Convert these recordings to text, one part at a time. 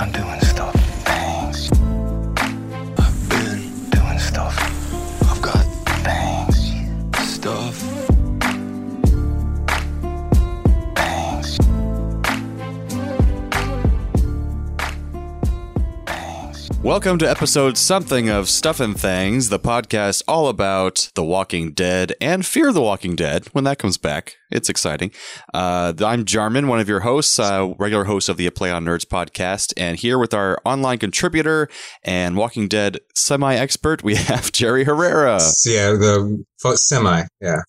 I'm doing Welcome to episode something of Stuff and Thangs, the podcast all about The Walking Dead and Fear the Walking Dead when that comes back. It's exciting. Uh, I'm Jarman, one of your hosts, uh, regular host of the Play on Nerds podcast, and here with our online contributor and Walking Dead semi expert, we have Jerry Herrera. yeah, the semi. Yeah.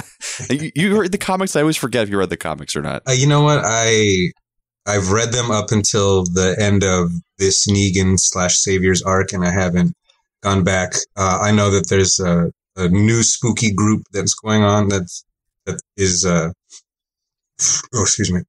you, you read the comics? I always forget if you read the comics or not. Uh, you know what? I I've read them up until the end of this Negan slash Saviors arc, and I haven't gone back. Uh, I know that there's a, a new spooky group that's going on that's that is uh oh excuse me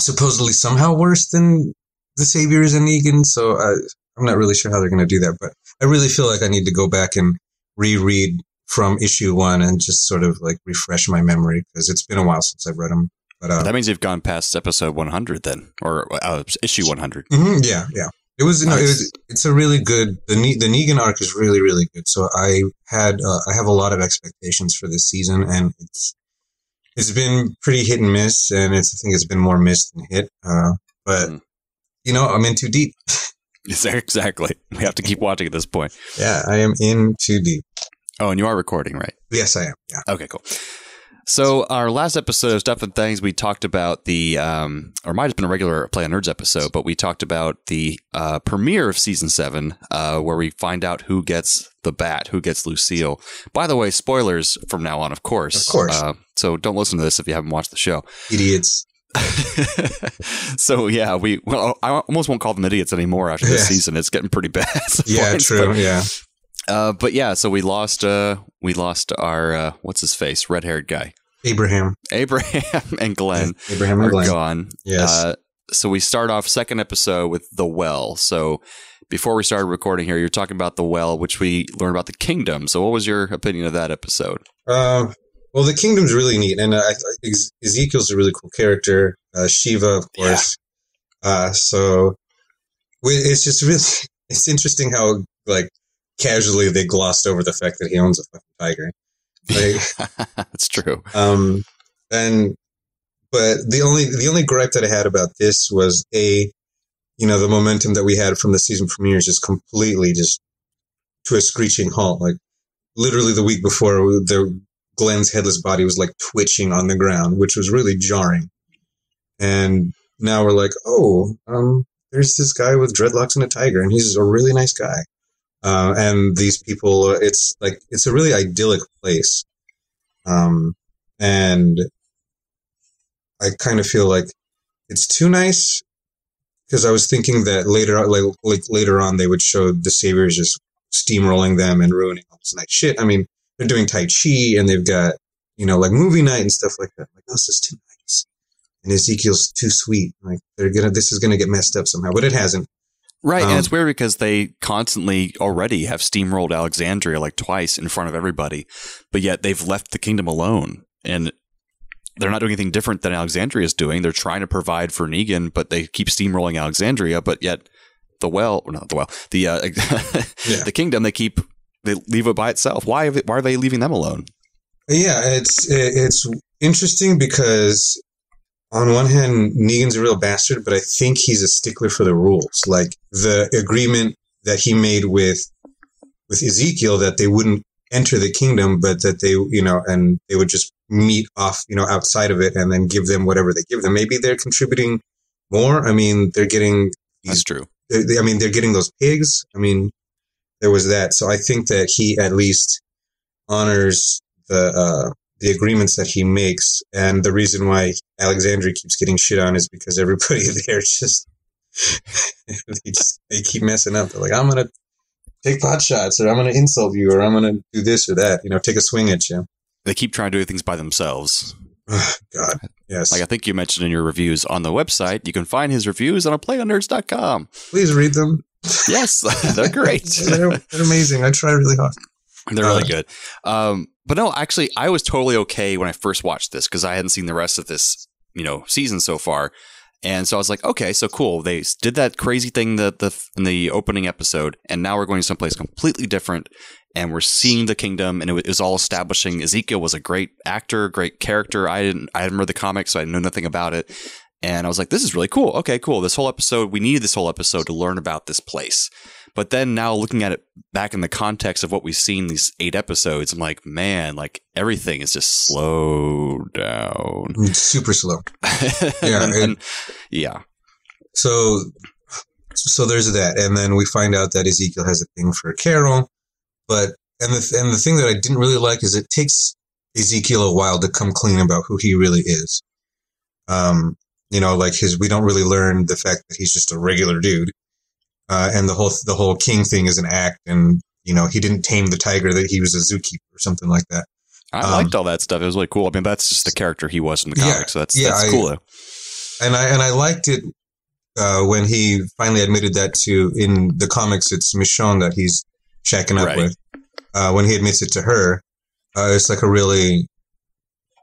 supposedly somehow worse than the Saviors and Negan. So I, I'm not really sure how they're going to do that, but I really feel like I need to go back and reread from issue one and just sort of like refresh my memory because it's been a while since I've read them. But uh, That means you've gone past episode 100 then, or uh, issue 100. mhm, yeah, yeah, it was no, it Nice. was, it's a really good the Ne- the Negan arc is really really good. So I had uh, I have a lot of expectations for this season, and it's it's been pretty hit and miss, and it's I think it's been more miss than hit. Uh, but Mm. you know, I'm in too deep. Exactly. We have to keep watching at this point. Yeah, I am in too deep. Oh, and you are recording, right? Yes, I am. Yeah. Okay, cool. So our last episode of Stuff and Thangs, we talked about the, um, or might have been a regular Play on Nerds episode, but we talked about the uh, premiere of season seven, uh, where we find out who gets the bat, who gets Lucille. By the way, spoilers from now on, of course. Of course. Uh, so don't listen to this if you haven't watched the show. Idiots. so yeah, we well, I almost won't call them idiots anymore after this Yeah. season. It's getting pretty bad. Yeah, points, true. but- yeah. uh, but yeah, so we lost uh we lost our uh what's his face? Red haired guy. Abraham. Abraham and Glenn Abraham are and Glenn. gone. Yes. Uh, so we start off second episode with the well. So before we started recording here, you're talking about the well, which we learned about the kingdom. So what was your opinion of that episode? Uh, well, the kingdom's really neat, and uh, Ezekiel's a really cool character. Uh, Shiva, of course. Uh, so we- it's just really it's interesting how like casually they glossed over the fact that he owns a fucking tiger. Like, That's true. um, and but the only the only gripe that I had about this was a you know the momentum that we had from the season premiere is just completely just to a screeching halt. Like literally the week before, the Glenn's headless body was like twitching on the ground, which was really jarring. And now we're like, oh, um, there's this guy with dreadlocks and a tiger, and he's a really nice guy. Uh, and these people, it's like it's a really idyllic place. Um, and I kind of feel like it's too nice because I was thinking that later, like, like later on, they would show the saviors just steamrolling them and ruining all this nice shit. I mean, they're doing Tai Chi and they've got you know like movie night and stuff like that. Like, this is too nice, and Ezekiel's too sweet. Like, they're gonna, this is gonna get messed up somehow, but it hasn't. Right, Um, and it's weird because they constantly already have steamrolled Alexandria like twice in front of everybody, but yet they've left the kingdom alone, and they're not doing anything different than Alexandria is doing. They're trying to provide for Negan, but they keep steamrolling Alexandria, but yet the well, or not the well, the uh, Yeah. the kingdom, they keep they leave it by itself. Why? Why are they leaving them alone? Yeah, it's it's interesting because on one hand, Negan's a real bastard, but I think he's a stickler for the rules. Like the agreement that he made with with Ezekiel that they wouldn't enter the kingdom, but that they, you know, and they would just meet off, you know, outside of it, and then give them whatever they give them. Maybe they're contributing more. I mean, they're getting That's true. they- I mean, they're getting those pigs. I mean, there was that. So I think that he at least honors the uh, the agreements that he makes, and the reason why Alexandria keeps getting shit on is because everybody there just they just they keep messing up. They're like, I'm gonna take pot shots, or I'm gonna insult you, or I'm gonna do this or that. You know, take a swing at you. They keep trying to do things by themselves. Oh, God, yes. Like I think you mentioned in your reviews on the website, you can find his reviews on a playonnerds.com. Please read them. Yes, they're great. they're, they're amazing. I try really hard. They're really Uh, good. Um, but no, actually, I was totally okay when I first watched this because I hadn't seen the rest of this, you know, season so far. And so I was like, okay, so cool. They did that crazy thing that the in the opening episode, and now we're going someplace completely different, and we're seeing the kingdom, and it was all establishing. Ezekiel was a great actor, great character. I didn't, I hadn't read the comics, so I know nothing about it. And I was like, this is really cool. Okay, cool. This whole episode, we needed this whole episode to learn about this place. But then now looking at it back in the context of what we've seen these eight episodes, I'm like, man, like everything is just slow down. It's super slow. Yeah, And- and- and- yeah. So, so there's that, and then we find out that Ezekiel has a thing for Carol, but and the and the thing that I didn't really like is it takes Ezekiel a while to come clean about who he really is. Um, you know, like his we don't really learn the fact that he's just a regular dude, uh, and the whole the whole king thing is an act, and you know he didn't tame the tiger that he was a zookeeper or something like that. I Um, liked all that stuff. It was really cool. I mean, that's just the character he was in the Yeah, comics. so that's yeah, that's I- cool though. and I and I liked it uh, when he finally admitted that to in the comics. It's Michonne that he's shacking up Right. with. Uh, when he admits it to her, uh, it's like a really,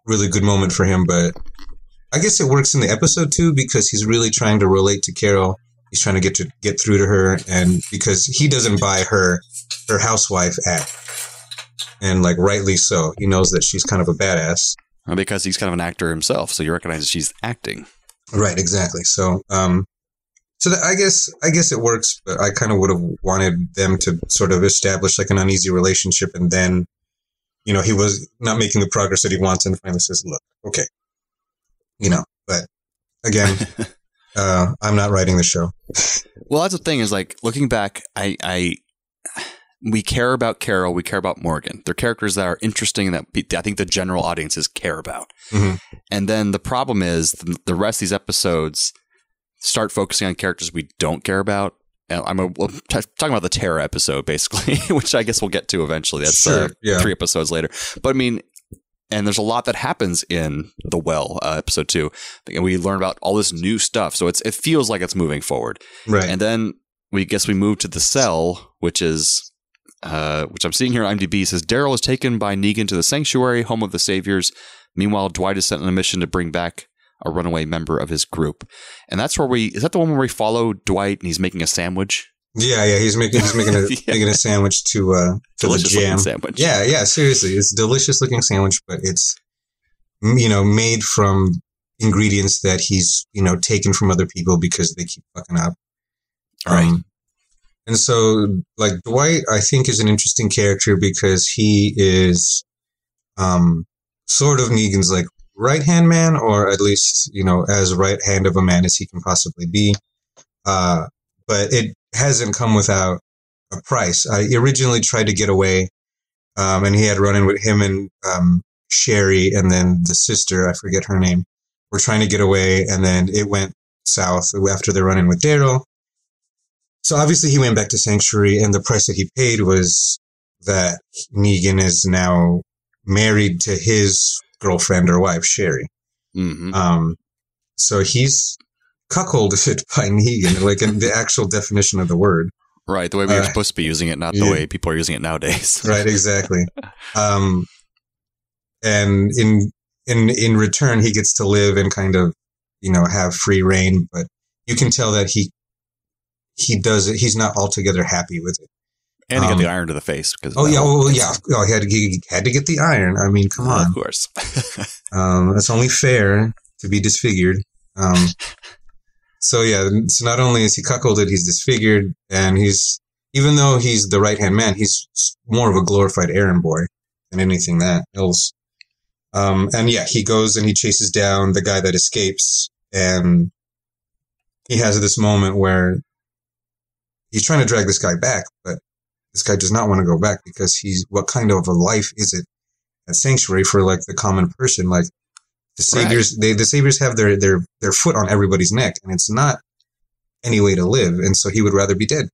really good moment for him. But I guess it works in the episode too because he's really trying to relate to Carol. He's trying to get to get through to her, and because he doesn't buy her her housewife act, and like rightly so, he knows that she's kind of a badass. Because he's kind of an actor himself, so you recognize that she's acting. Right, exactly. So, um, so that, I guess I guess it works, but I kind of would have wanted them to sort of establish like an uneasy relationship, and then, you know, he was not making the progress that he wants, and finally says, "Look, okay," you know. But again, uh, I'm not writing the show. Well, that's the thing is like looking back, I, I, we care about Carol, we care about Morgan. They're characters that are interesting and that I think the general audiences care about. Mhm. And then the problem is the, rest of these episodes start focusing on characters we don't care about. I'm a, t- talking about the Tara episode, basically, which I guess we'll get to eventually. That's Sure, uh, yeah. three episodes later. But I mean, and there's a lot that happens in the Well uh, episode two, and we learn about all this new stuff. So it's it feels like it's moving forward. Right. And then we guess we move to the cell, which is uh, which I'm seeing here on IMDb says Daryl is taken by Negan to the sanctuary, home of the saviors. Meanwhile, Dwight is sent on a mission to bring back a runaway member of his group, and that's where we is that the one where we follow Dwight and he's making a sandwich, yeah, yeah. He's making he's making a Yeah. making a sandwich to uh to the delicious looking jam. sandwich. Yeah, yeah, seriously. It's a delicious looking sandwich, but it's you know, made from ingredients that he's, you know, taken from other people because they keep fucking up. Right. Um, and so like Dwight I think is an interesting character because he is um sort of Negan's like right hand man or at least, you know, as right hand of a man as he can possibly be. Uh but it hasn't come without a price. I originally tried to get away um, and he had run in with him and um, Sherry, and then the sister, I forget her name, were trying to get away, and then it went south after the run in with Daryl. So obviously he went back to Sanctuary, and the price that he paid was that Negan is now married to his girlfriend or wife, Sherry. hmm Um, so he's cuckolded by Negan, like in the actual definition of the word. right. The way we were uh, supposed to be using it, not the yeah. way people are using it nowadays. right exactly um and in in in return he gets to live and kind of you know have free reign but you can tell that he he does it he's not altogether happy with it and he got Um, the iron to the face because oh yeah well yeah oh, he had to, he had to get the iron i mean come on of course. um that's only fair to be disfigured um so yeah so not only is he cuckolded he's disfigured and he's even though he's the right hand man he's more of a glorified errand boy than anything that else. Um and yeah he goes and he chases down the guy that escapes and he has this moment where he's trying to drag this guy back but this guy does not want to go back because he's what kind of a life is it at sanctuary for like the common person? Like the Right. saviors they the saviors have their their their foot on everybody's neck and it's not any way to live and so he would rather be dead.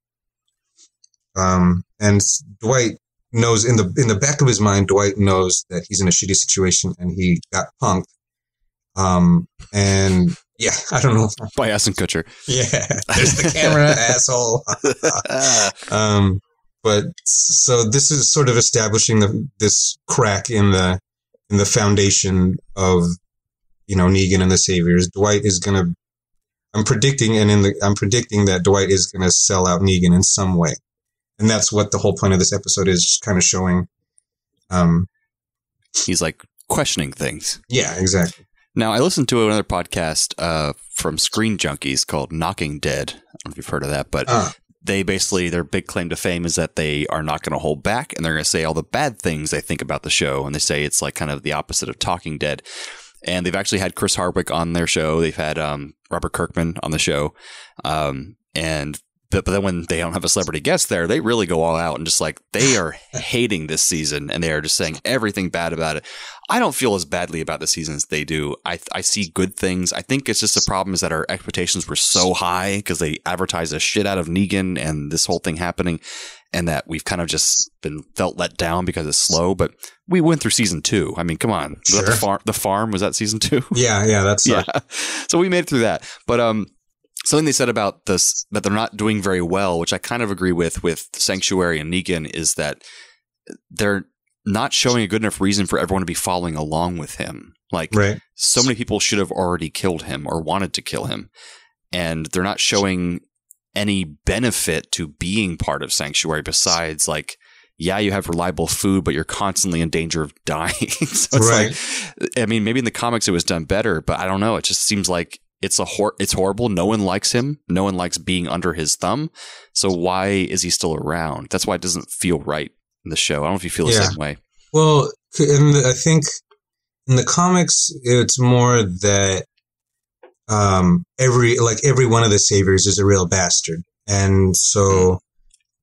Um and dwight knows in the in the back of his mind dwight knows that he's in a shitty situation and he got punked. Um and yeah i don't know. By Ashton Kutcher. yeah. There's the camera asshole. Um, but so this is sort of establishing the, this crack in the in the foundation of you know Negan and the Saviors. Dwight is going to I'm predicting, and in the I'm predicting that Dwight is going to sell out Negan in some way, and that's what the whole point of this episode is, just kind of showing. Um, He's like questioning things. yeah, exactly. Now, I listened to another podcast uh, from Screen Junkies called Knocking Dead. I don't know if you've heard of that, but Ah, they basically, their big claim to fame is that they are not going to hold back and they're going to say all the bad things they think about the show. And they say it's like kind of the opposite of Talking Dead. And they've actually had Chris Hardwick on their show. They've had um, Robert Kirkman on the show. Um, and but, but then when they don't have a celebrity guest there, they really go all out and just like they are hating this season and they are just saying everything bad about it. I don't feel as badly about the season as they do. I I see good things. I think it's just the problem is that our expectations were so high because they advertised the shit out of Negan and this whole thing happening, and that we've kind of just been felt let down because it's slow. But we went through season two. I mean, come on, that the farm. The farm was that season two. yeah, yeah. That's yeah. So we made it through that. But um, something they said about this that they're not doing very well, which I kind of agree with with Sanctuary and Negan, is that they're not showing a good enough reason for everyone to be following along with him. Like right. so many people should have already killed him or wanted to kill him, and they're not showing any benefit to being part of Sanctuary besides like. Yeah, you have reliable food, but you're constantly in danger of dying. so it's Right. like, I mean, maybe in the comics it was done better, but I don't know. It just seems like it's a hor- it's horrible. No one likes him. No one likes being under his thumb. So why is he still around? That's why it doesn't feel right in the show. I don't know if you feel the Yeah. same way. Well, and I think in the comics, it's more that um, every like every one of the saviors is a real bastard, and so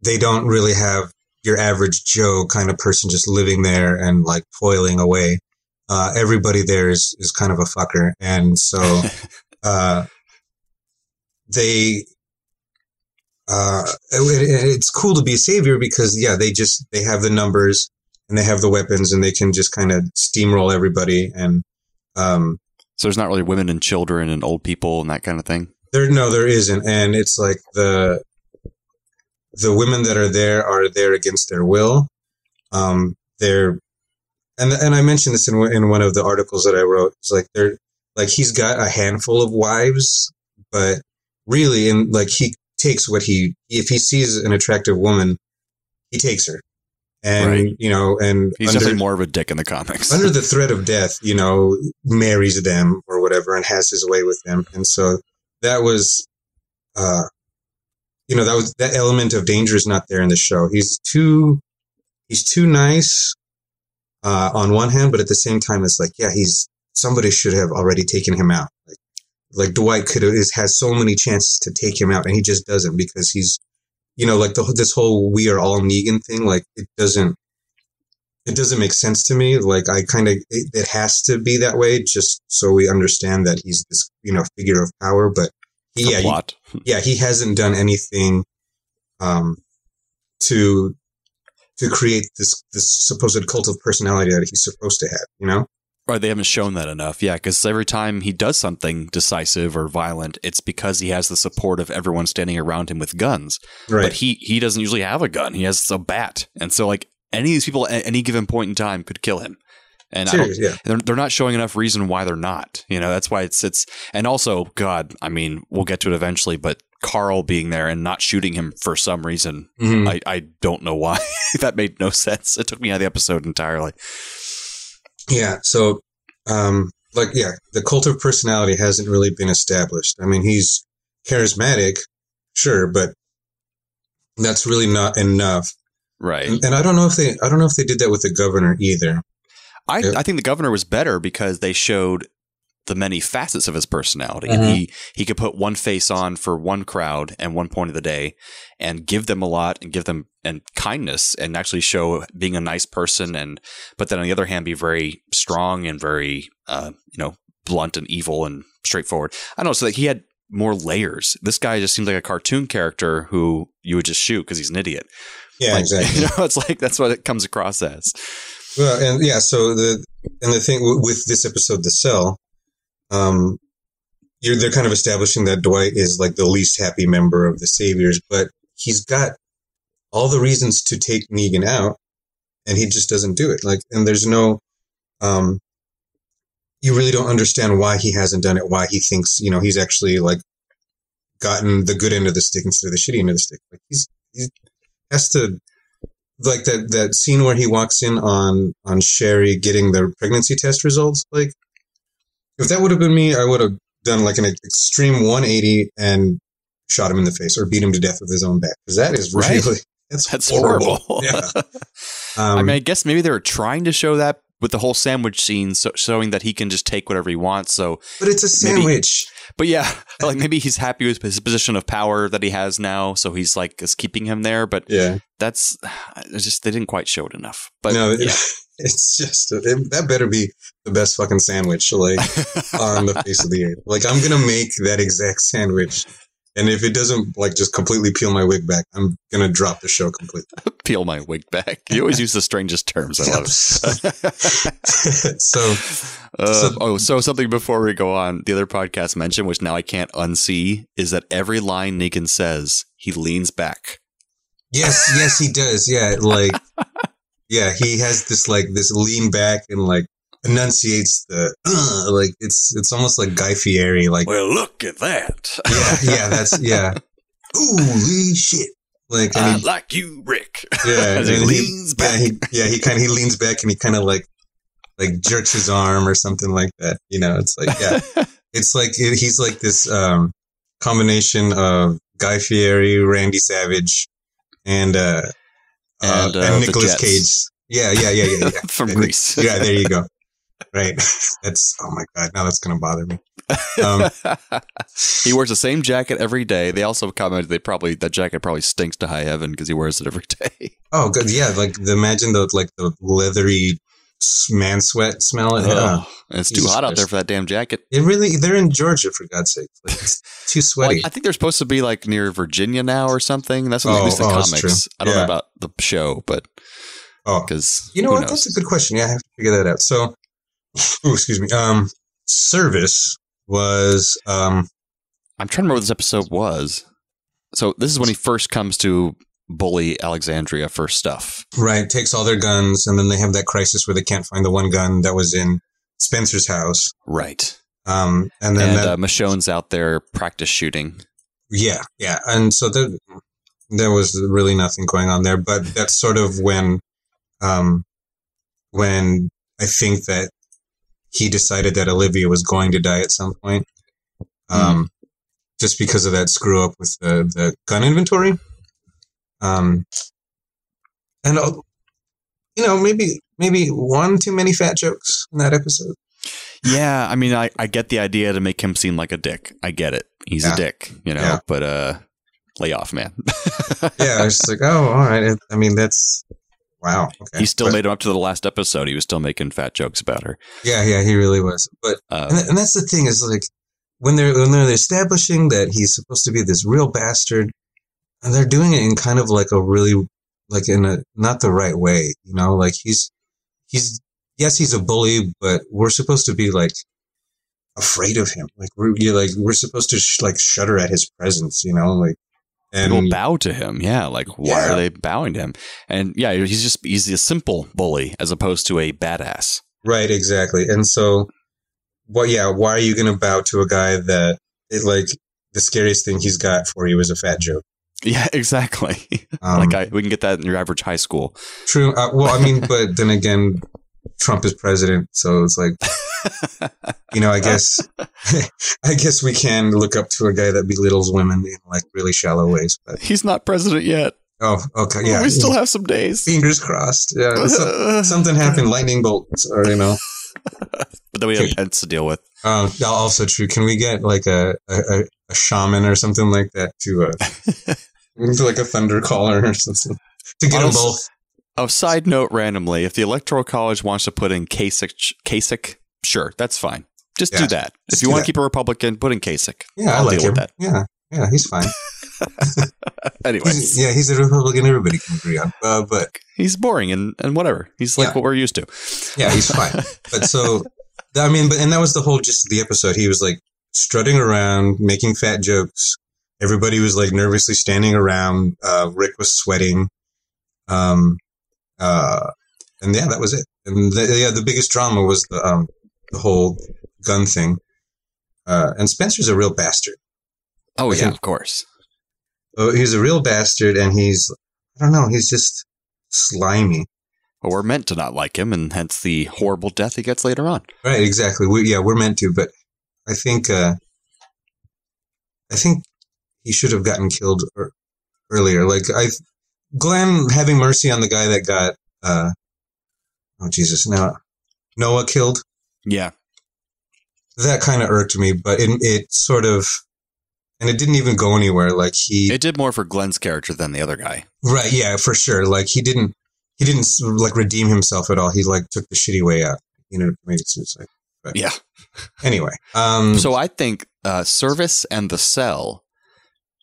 they don't really have your average Joe kind of person just living there and like toiling away. Uh, everybody there is is kind of a fucker, and so uh, they. Uh, it- it- it's cool to be a savior because yeah, they just they have the numbers and they have the weapons and they can just kind of steamroll everybody and um So there's not really women and children and old people and that kind of thing. there no there isn't. And it's like the the women that are there are there against their will. Um they're and and I mentioned this in in one of the articles that I wrote. It's like they're like he's got a handful of wives but really and like he takes what he if he sees an attractive woman he takes her and Right. you know and He's under- definitely more of a dick in the comics. under the threat of death, you know, marries them or whatever and has his way with them. And so that was, uh, you know, that was that element of danger is not there in the show. He's too, he's too nice, uh, on one hand, but at the same time, it's like, yeah, he's somebody should have already taken him out. Like, like Dwight could have is, has so many chances to take him out, and he just doesn't because he's, you know, like the, this whole "we are all Negan" thing. Like it doesn't it doesn't make sense to me. Like I kind of, it, it has to be that way just so we understand that he's this, you know, figure of power. But he, yeah, he, yeah, he hasn't done anything, um, to, to create this, this supposed cult of personality that he's supposed to have, you know? Right, they haven't shown that enough. Yeah, because every time he does something decisive or violent, it's because he has the support of everyone standing around him with guns. Right. But he he doesn't usually have a gun. He has a bat, and so like any of these people at any given point in time could kill him. And I don't, yeah. they're, they're not showing enough reason why they're not. You know, that's why it's it's and also God, I mean, we'll get to it eventually, but Carl being there and not shooting him for some reason, Mhm. I I don't know why. that made no sense. It took me out of the episode entirely. Yeah. So, um, like, yeah, the cult of personality hasn't really been established. I mean, he's charismatic, sure, but that's really not enough. Right. And, and I don't know if they, I don't know if they did that with the governor either. I, I think the governor was better because they showed the many facets of his personality, and Mhm. he he could put one face on for one crowd and one point of the day, and give them a lot and give them and kindness and actually show being a nice person, and but then on the other hand be very strong and very uh, you know blunt and evil and straightforward. I don't know. So like he had more layers. This guy just seems like a cartoon character who you would just shoot because he's an idiot. Yeah, Like, exactly. You know, it's like that's what it comes across as. Well, and yeah, so the and the thing w- with this episode, the cell, um, you're they're kind of establishing that Dwight is like the least happy member of the Saviors, but he's got all the reasons to take Negan out, and he just doesn't do it. Like, and there's no, um, you really don't understand why he hasn't done it. Why he thinks you know he's actually like gotten the good end of the stick instead of the shitty end of the stick. Like he's he has to like that that scene where he walks in on on Sherry getting the pregnancy test results. Like if that would have been me, I would have done like an extreme 180 and shot him in the face or beat him to death with his own bat because that is Right. really that's, That's horrible. horrible. yeah. I Um, mean, I guess maybe they were trying to show that with the whole sandwich scene, so showing that he can just take whatever he wants. So, but it's a maybe- sandwich. but yeah, like maybe he's happy with his position of power that he has now, so he's like is keeping him there. But Yeah. that's it's just they didn't quite show it enough. But no, yeah. It's just it, that better be the best fucking sandwich like on the face of the earth. Like I'm gonna make that exact sandwich, and if it doesn't like just completely peel my wig back, I'm gonna drop the show completely. peel my wig back. You always use the strangest terms. I love it. so Uh, So- oh, so something before we go on, the other podcast mentioned, which now I can't unsee, is that every line Negan says, he leans back. yes, yes, he does. Yeah, like yeah, he has this like this lean back and like enunciates the uh, like it's it's almost like Guy Fieri. Like Well, look at that. yeah, yeah, that's yeah. Holy shit! Like I he, like you, Rick. yeah, he leans yeah, back. he, yeah, he kind of he leans back and he kind of like like jerks his arm or something like that. You know, it's like yeah, it's like it, he's like this um combination of Guy Fieri, Randy Savage, and uh, And, uh, uh, and the Nicolas Cage. Yeah, yeah, yeah, yeah, yeah. From Greece. yeah, there you go. Right. That's oh my god. Now that's gonna bother me. Um, he wears the same jacket every day. They also commented they probably that jacket probably stinks to high heaven because he wears it every day. Oh, good. Yeah, like the, imagine the like the leathery man sweat smell. Yeah. Oh, it's too hot out there for that damn jacket. It really. They're in Georgia for God's sake. Like, it's too Well, sweaty. I think they're supposed to be like near Virginia now or something. That's what Oh, at least the oh, comics. I don't Yeah. know about the show, but oh, because you know what? knows? That's a good question. Yeah, I have to figure that out. So, excuse me. Um, service was um I'm trying to remember what this episode was. So this is when he first comes to bully Alexandria for stuff. right takes all their guns, and then they have that crisis where they can't find the one gun that was in Spencer's house. Right. Um, and then and that, uh, Michonne's out there practice shooting. Yeah, yeah, and so there, there was really nothing going on there. But that's sort of when, um, when I think that he decided that Olivia was going to die at some point, um, just because of that screw up with the the gun inventory. Um, and uh, you know, maybe maybe one too many fat jokes in that episode. Yeah, I mean, I, I get the idea to make him seem like a dick. I get it. He's Yeah. a dick, you know. Yeah. But uh, lay off, man. Yeah, I was just like, oh, all right. I mean, that's wow. Okay, he still But- made him up to the last episode. He was still making fat jokes about her. Yeah, yeah, he really was. But Uh, and, and that's the thing is like when they're when they're establishing that he's supposed to be this real bastard, and they're doing it in kind of like a really like in a not the right way, you know. Like he's he's yes, he's a bully, but we're supposed to be like afraid of him. Like we're like we're supposed to sh- like shudder at his presence, you know. Like People and bow to him. Yeah, like why Yeah. are they bowing to him? And yeah, he's just he's a simple bully as opposed to a badass. Right, exactly. And so, well, yeah, why are you going to bow to a guy that it like the scariest thing he's got for you is a fat joke? Yeah, exactly. Um, like I, we can get that in your average high school. true. Uh, well, I mean, but then again, Trump is president, so it's like, you know, I guess, I guess we can look up to a guy that belittles women in like really shallow ways. But He's not president yet. oh, okay, yeah, we still have some days. fingers crossed. Yeah, so- something happened, lightning bolts, or you know. But then we have Pence to deal with. Um, also true. Can we get like a, a, a shaman or something like that to uh, to like a thunder caller or something to get them both? Oh, side note randomly, if the Electoral College wants to put in Kasich, Kasich, sure, that's fine. Just Yeah, do that. just if you want that. to keep a Republican, put in Kasich. Yeah, I'll I like deal him. with that. Yeah, yeah, he's fine. anyway, yeah, he's a Republican. Everybody can agree on. Uh, but he's boring and, and whatever. He's like Yeah. what we're used to. yeah, he's fine. But so, I mean, but and that was the whole gist of the episode. He was like strutting around, making fat jokes. Everybody was like nervously standing around. Uh, Rick was sweating. Um, uh, and yeah, that was it. And the, yeah, the biggest drama was the um, the whole gun thing. Uh, and Spencer's a real bastard. Oh I yeah, think- of course. Oh, he's a real bastard, and he's I don't know, he's just slimy. But we're meant to not like him, and hence the horrible death he gets later on. Right, exactly. We, yeah, we're meant to, but I think uh, I think he should have gotten killed ear earlier. Like I, Glenn having mercy on the guy that got uh, oh Jesus, now Noah killed. Yeah, That kind of irked me, but it, it sort of, and it didn't even go anywhere. Like he, it did more for Glenn's character than the other guy. right? Yeah, for sure. Like he didn't, he didn't like redeem himself at all. He like took the shitty way out. You know, committed suicide. But Yeah. Anyway, um, So I think uh, Service and The Cell,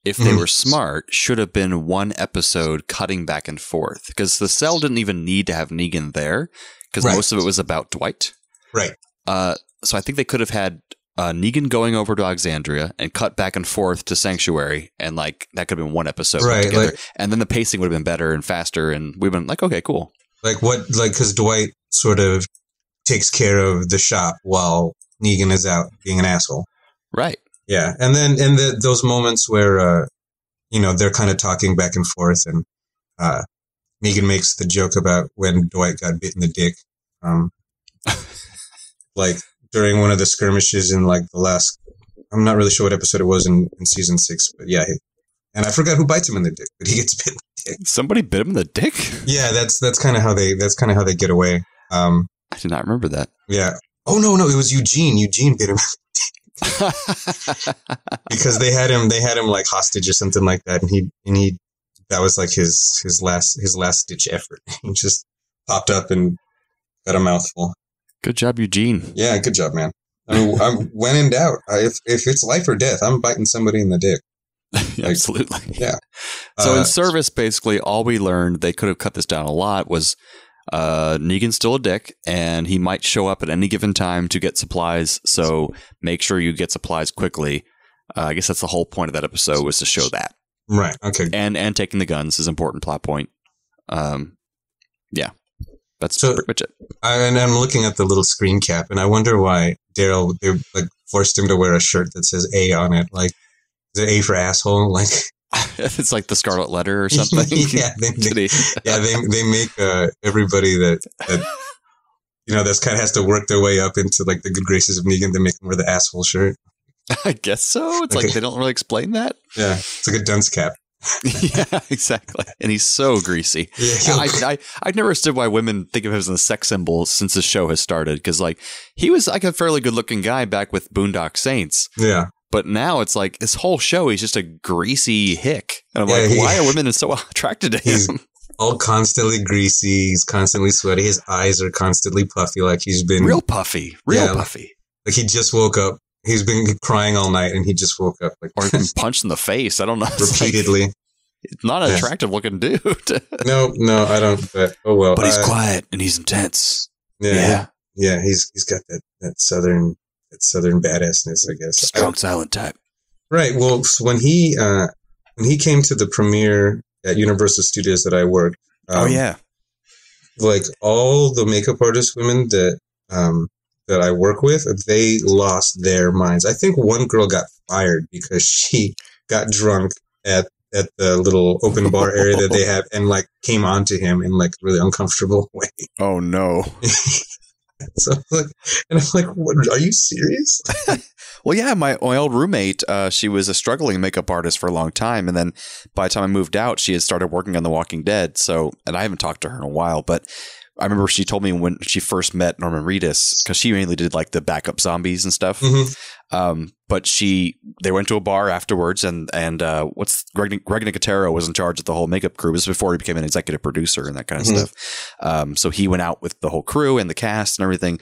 if they Mhm. were smart, should have been one episode cutting back and forth because The Cell didn't even need to have Negan there because Right. most of it was about Dwight. right. Uh, so I think they could have had uh, Negan going over to Alexandria and cut back and forth to Sanctuary, and like that could have been one episode Right, together, like- and then the pacing would have been better and faster, and we've been like, okay, cool, Like what? Like because Dwight sort of takes care of the shop while Negan is out being an asshole. right? Yeah, and then and the, those moments where uh, you know they're kind of talking back and forth, and uh, Negan makes the joke about when Dwight got bit in the dick, um, like during one of the skirmishes in like the last. I'm not really sure what episode it was in, in season six, but yeah, he- and I forgot who bites him in the dick, but he gets bit. Somebody bit him in the dick. Yeah, that's that's kind of how they that's kind of how they get away. Um, I did not remember that. yeah. Oh no, no, it was Eugene. Eugene bit him because they had him they had him like hostage or something like that and he and he that was like his his last his last ditch effort he just popped up and got a mouthful Good job, Eugene. yeah good job man i mean I'm, when in doubt I, if if it's life or death i'm biting somebody in the dick Absolutely. yeah So Uh, in service, basically, all we learned they could have cut this down a lot was uh, Negan's still a dick, and he might show up at any given time to get supplies. So make sure you get supplies quickly. Uh, I guess that's the whole point of that episode was to show that, right okay and and taking the guns is an important plot point. Um, yeah, that's So- pretty much it. I, and i'm looking at the little screen cap and i wonder why daryl they like forced him to wear a shirt that says a on it like is it a for asshole like it's like the Scarlet Letter or something. yeah they, they, yeah, they they make uh, everybody that that you know that's kind of has to work their way up into like the good graces of Negan. They make them wear the asshole shirt. I guess so. It's Okay. like they don't really explain that. Yeah, it's like a dunce cap. yeah, exactly. And he's so greasy. Yeah, I, I I've never understood why women think of him as a sex symbol since the show has started. Because like he was like a fairly good looking guy back with Boondock Saints, yeah, but now it's like this whole show he's just a greasy hick, and I'm Yeah, like, he- why are women so attracted to him? all constantly greasy. He's constantly sweaty. His eyes are constantly puffy, like he's been Real puffy, real Yeah. puffy, like he just woke up. He's been crying all night, and he just woke up like or been punched in the face. I don't know. Like- repeatedly. it's not an attractive looking dude, no, no, I don't. But oh well. But he's Uh, quiet and he's intense. yeah, Yeah, yeah, He's he's got that that southern southern badassness, I guess. Strong silent type. Right. Well, so when he uh, when he came to the premiere at Universal Studios that I worked, um, oh yeah, like all the makeup artist women that um, that I work with, they lost their minds. I think one girl got fired because she got drunk at at the little open bar area that they have and like came on to him in like really uncomfortable way. oh no. So I'm like, and I'm like, what, are you serious? Well, yeah, my, old roommate, uh, she was a struggling makeup artist for a long time, and then by the time I moved out, she had started working on The Walking Dead. So, and I haven't talked to her in a while, but I remember she told me when she first met Norman Reedus because she mainly did like the backup zombies and stuff. Mhm. Um, but she they went to a bar afterwards, and and uh, what's Greg Greg Nicotero was in charge of the whole makeup crew. This was before he became an executive producer and that kind of Mhm. stuff. Um, so he went out with the whole crew and the cast and everything.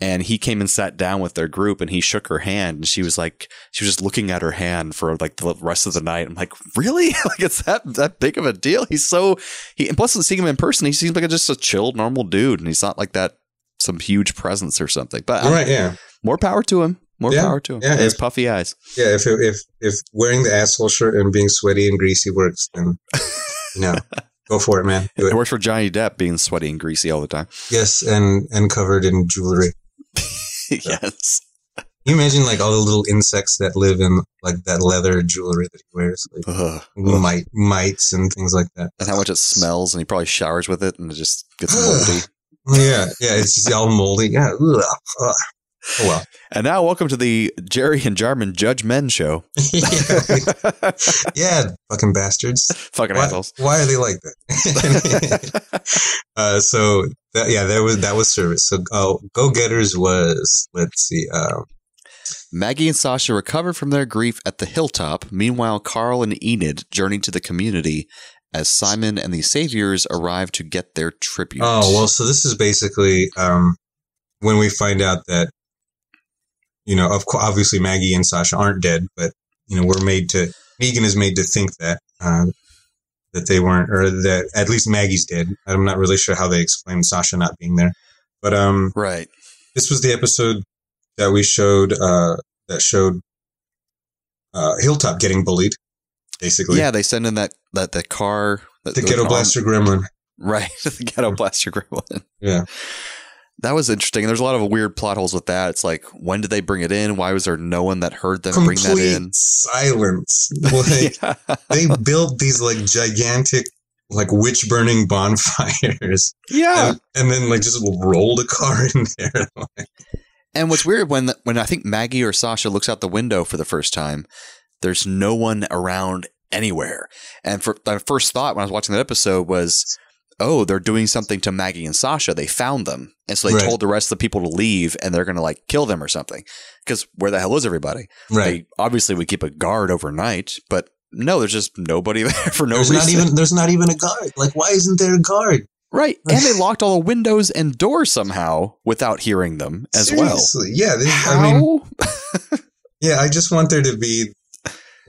And he came and sat down with their group, and he shook her hand, and she was like, she was just looking at her hand for like the rest of the night. I'm like, really? like it's that that big of a deal? He's so he. And plus, seeing him in person, he seems like a, just a chill, normal dude, and he's not like that some huge presence or something. But um, Right. Yeah. more power to him. More Yeah, power to him. yeah, His if- puffy eyes. Yeah, if if if wearing the asshole shirt and being sweaty and greasy works, then you know, go for it, man. It it. works for Johnny Depp being sweaty and greasy all the time. Yes, and and covered in jewelry. yes. you imagine like all the little insects that live in like that leather jewelry that he wears, like Ugh. mite, mites and things like that. And how much it smells, and he probably showers with it, and it just gets moldy. Yeah, yeah, it's just all moldy. Yeah, ugh, ugh. Oh well. and now, welcome to the Jerry and Jarman Judge Men show. yeah, yeah, fucking bastards. Fucking Why, assholes. why are they like that? uh, so that, yeah, that was that was service. So uh, Go Getters was let's see, uh, Maggie and Sasha recover from their grief at the hilltop. Meanwhile, Carl and Enid journey to the community as Simon and the Saviors arrive to get their tribute. Oh well, so this is basically um, when we find out that you know, of course, obviously Maggie and Sasha aren't dead, but you know, we're made to Negan is made to think that uh, that they weren't, or that at least Maggie's dead. I'm not really sure how they explained Sasha not being there, but um, right. this was the episode that we showed uh, that showed uh, Hilltop getting bullied, basically. Yeah, they send in that that the car, the with ghetto blaster gremlin. right? the ghetto blaster gremlin. Yeah. That was interesting. There's a lot of weird plot holes with that. It's like, when did they bring it in? Why was there no one that heard them bring that in? silence. Like, Yeah. they built these like gigantic like witch burning bonfires yeah. and, and then like just rolled a car in there And what's weird when when I think Maggie or Sasha looks out the window for the first time, there's no one around anywhere. And for my first thought when I was watching that episode was, oh, they're doing something to Maggie and Sasha. They found them, and so they Right. told the rest of the people to leave, and they're going to like kill them or something. Because where the hell is everybody? right They obviously would keep a guard overnight, but no, there's just nobody there for no there's reason. not even there's not even a guard like why isn't there a guard right, and they locked all the windows and doors somehow without hearing them as well. Seriously. yeah they, How? i mean yeah i just want there to be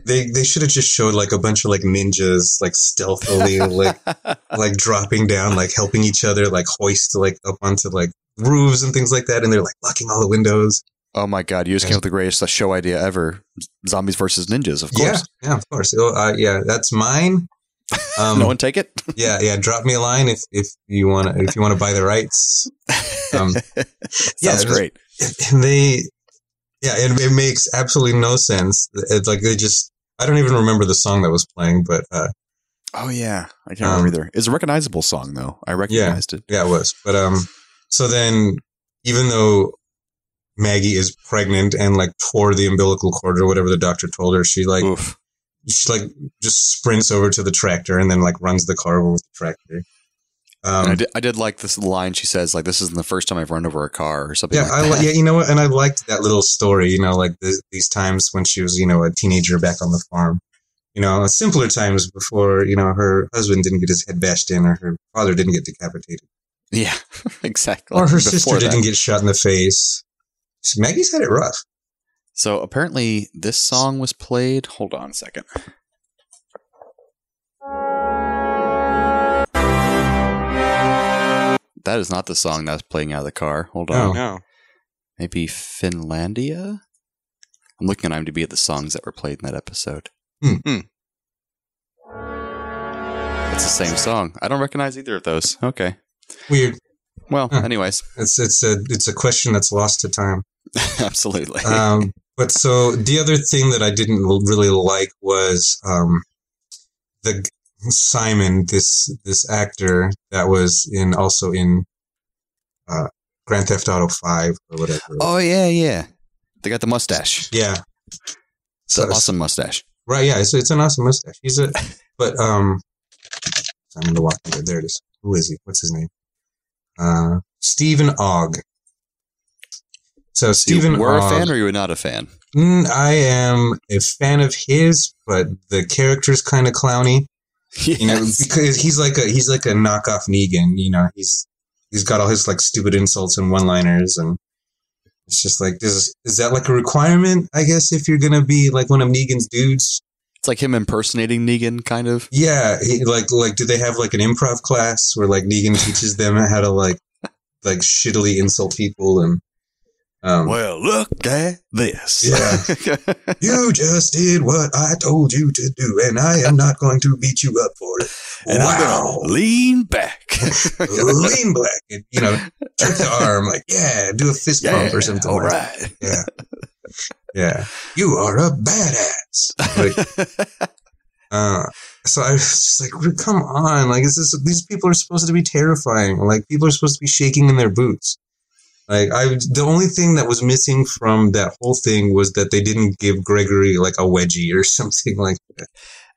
they they should have just showed like a bunch of like ninjas like stealthily like like dropping down like helping each other like hoist like up onto like roofs and things like that and they're like locking all the windows Oh my god, you just came up with the greatest show idea ever. Zombies versus ninjas, of course. yeah, yeah of course. Oh, uh, yeah, that's mine. Um, no one take it? yeah, yeah. Drop me a line if if you want to if you want to buy the rights. Um, Sounds yeah, great. and they, yeah, it, it makes absolutely no sense. It's like they just. I don't even remember the song that was playing, but uh, Oh yeah. I can't Um, remember either. It's a recognizable song though. I recognized it. yeah, it was. But um, so then even though Maggie is pregnant and like tore the umbilical cord or whatever the doctor told her, she like Oof. she like just sprints over to the tractor and then like runs the car over with the tractor. Um, I did I did like this line she says, like this isn't the first time I've run over a car or something yeah, like I that. yeah, you know what, and I liked that little story. You know, like the, these times when she was, you know, a teenager back on the farm. You know, simpler times before you know her husband didn't get his head bashed in, or her father didn't get decapitated, Yeah, exactly. or her Before sister that. didn't get shot in the face. Maggie's had it rough. So apparently this song was played. Hold on a second. That is not the song that's playing out of the car. Hold on. Oh. No. Maybe Finlandia? I'm looking at IMDb at the songs that were played in that episode. Hmm. Hmm. It's the same song. I don't recognize either of those. Okay. Weird. Well, Huh. anyways, It's it's a it's a question that's lost to time. absolutely. um, but so the other thing that I didn't really like was um, the g- Simon, this this actor that was in also in uh, Grand Theft Auto Five or whatever. oh yeah, yeah. They got the mustache. Yeah, So- awesome mustache. right. Yeah, it's it's an awesome mustache. He's a but um, I'm in the walking dead. There it is. Who is he? What's his name? Uh, Stephen Ogg. So Stephen you were Ogg, a fan or you were not a fan? Mm, I am a fan of his, but the character's kind of clowny. You know, because he's like a he's like a knockoff Negan. You know, he's he's got all his like stupid insults and one liners, and it's just like is is that like a requirement? I guess if you're gonna be like one of Negan's dudes, It's like him impersonating Negan, kind of. yeah. He, like like do they have like an improv class where like Negan teaches them how to like like shittily insult people and um, Well, look at this. Yeah. You just did what I told you to do, and I am not going to beat you up for it. and I'm wow. gonna lean back. Lean back and, you know, jerk the arm, like, yeah, do a fist yeah, pump or something all like that. Yeah. yeah, you are a badass. Like, uh, so I was just like, come on, like, is this? These people are supposed to be terrifying. Like, people are supposed to be shaking in their boots. Like, I the only thing that was missing from that whole thing was that they didn't give Gregory like a wedgie or something like that.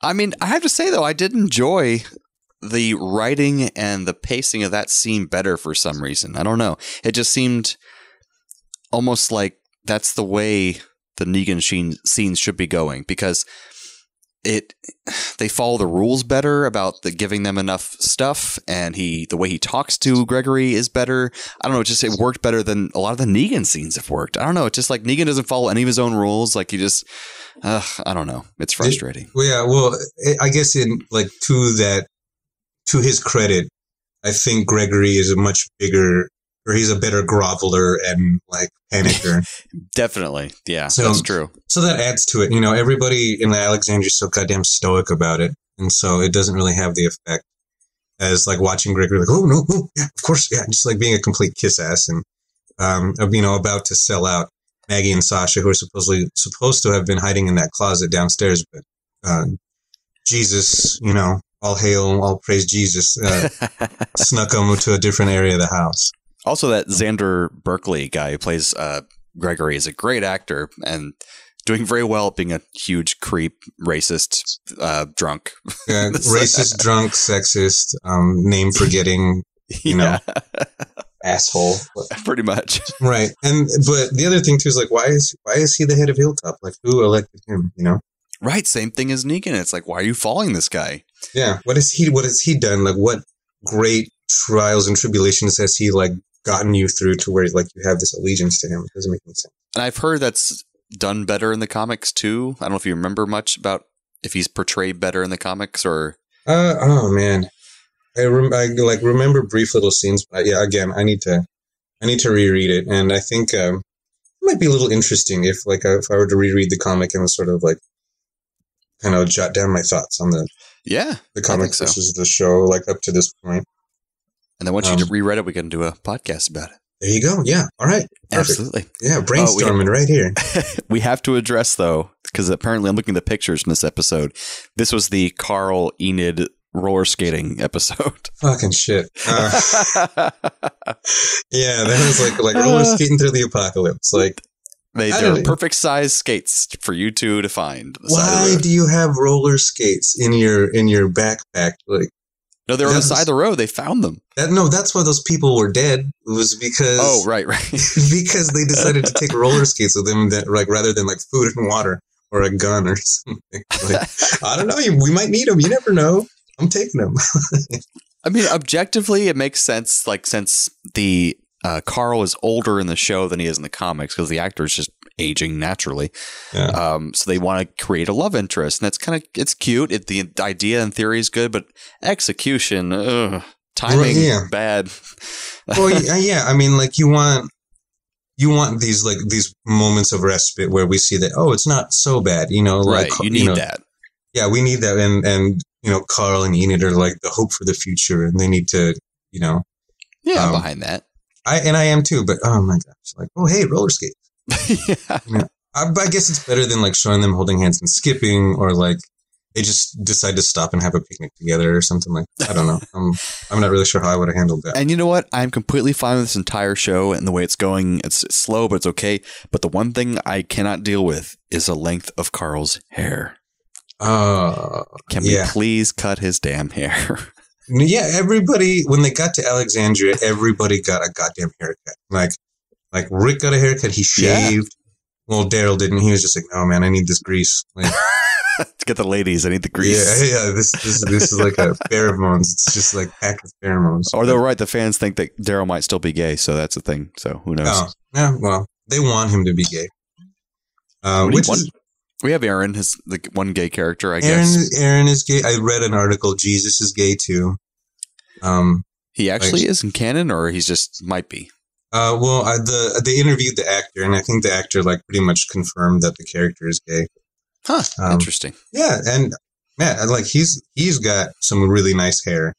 I mean, I have to say though, I did enjoy the writing and the pacing of that scene better for some reason. I don't know. It just seemed almost like that's the way the Negan sheen- scenes should be going because it they follow the rules better about the giving them enough stuff and he the way he talks to Gregory is better. I don't know, it just it worked better than a lot of the Negan scenes have worked. I don't know, it's just like Negan doesn't follow any of his own rules. Like he just uh, I don't know. It's frustrating. Well, yeah, well, I guess in like to that to his credit, I think Gregory is a much bigger or he's a better groveler and like panicker. Definitely. Yeah, So- that's true. so that adds to it. You know, everybody in Alexandria is so goddamn stoic about it. And so it doesn't really have the effect as like watching Gregory like, oh no, no, yeah, of course, yeah, just like being a complete kiss ass and um, you know, about to sell out Maggie and Sasha, who are supposedly supposed to have been hiding in that closet downstairs, but uh, Jesus, you know, all hail, all praise Jesus, uh, snuck them to a different area of the house. Also, that Xander Berkeley guy who plays uh, Gregory is a great actor and doing very well at being a huge creep, racist, uh, drunk. This- racist, drunk, sexist, um, name forgetting You know. asshole. pretty much. Right. And but the other thing too is like why is why is he the head of Hilltop? Like who elected him, you know? Right. Same thing as Negan. It's like, why are you following this guy? Yeah. What is he what has he done? Like what great trials and tribulations has he like gotten you through to where like you have this allegiance to him? It doesn't make any sense. And I've heard that's done better in the comics too. I don't know if you remember much about if he's portrayed better in the comics or. Uh oh man. I, rem- I like remember brief little scenes, but yeah, again, I need to I need to reread it and I think um it might be a little interesting if like if I were to reread the comic and sort of like kind of jot down my thoughts on the Yeah. the I comic so. versus the show, like up to this point. And then once Um, you reread it, we can do a podcast about it. There you go. Yeah. All right. Perfect. Absolutely. Yeah. Brainstorming right here. we have to address though, because apparently I'm looking at the pictures in this episode. This was the Carl Enid roller skating episode. Fucking shit. Uh, yeah, that was like like roller skating through the apocalypse. Like, they they're perfect size skates for you two to find. the side of the why do you have roller skates in your in your backpack? Like No, they're on the That side of the road. They found them. that? No, that's why those people were dead. It was because Oh, right, right. because they decided to take roller skates with them that like rather than like food and water or a gun or something. Like, I don't know. You- We might need them. You never know. I'm taking them. I mean, objectively, it makes sense. Like since the uh, Carl is older in the show than he is in the comics because the actor is just aging naturally. Yeah. Um, so they want to create a love interest, and that's kind of it's cute. It, the idea in theory is good, but execution, ugh, timing, Right, yeah. bad. well, yeah, yeah. I mean, like you want you want these like these moments of respite where we see that oh, it's not so bad. You know, right, like you need know, that. Yeah, we need that, and and you know, Carl and Enid are like the hope for the future, and they need to, you know, Yeah, um, behind that. I and I am too. But oh my gosh, like oh hey, roller skate. yeah. I, I guess it's better than like showing them holding hands and skipping, or like they just decide to stop and have a picnic together or something like. I don't know. I'm I'm not really sure how I would have handled that. And you know what? I'm completely fine with this entire show and the way it's going. It's slow, but it's okay. But the one thing I cannot deal with is the length of Carl's hair. Uh, Can Yeah. we please cut his damn hair? Yeah, everybody when they got to Alexandria, everybody got a goddamn haircut. Like, like Rick got a haircut. He Yeah. shaved. Well, Daryl didn't. He was just like, "No, man, I need this grease." Like, to get the ladies, I need the grease. yeah, yeah. This, this, this is like a pheromones. It's just like packed with pheromones. Or they're right. The fans think that Daryl might still be gay, so that's the thing. So who knows? Oh, yeah. Well, they want him to be gay. Uh, What do you which is We have Aaron, his the one gay character, I Aaron. guess. Aaron is gay. I read an article. Jesus is gay too. Um. He actually Like- is in canon, or he's just might be. Uh. Well, I, the they interviewed the actor, and I think the actor like pretty much confirmed that the character is gay. Huh. Um, Interesting. Yeah, and man, like he's he's got some really nice hair.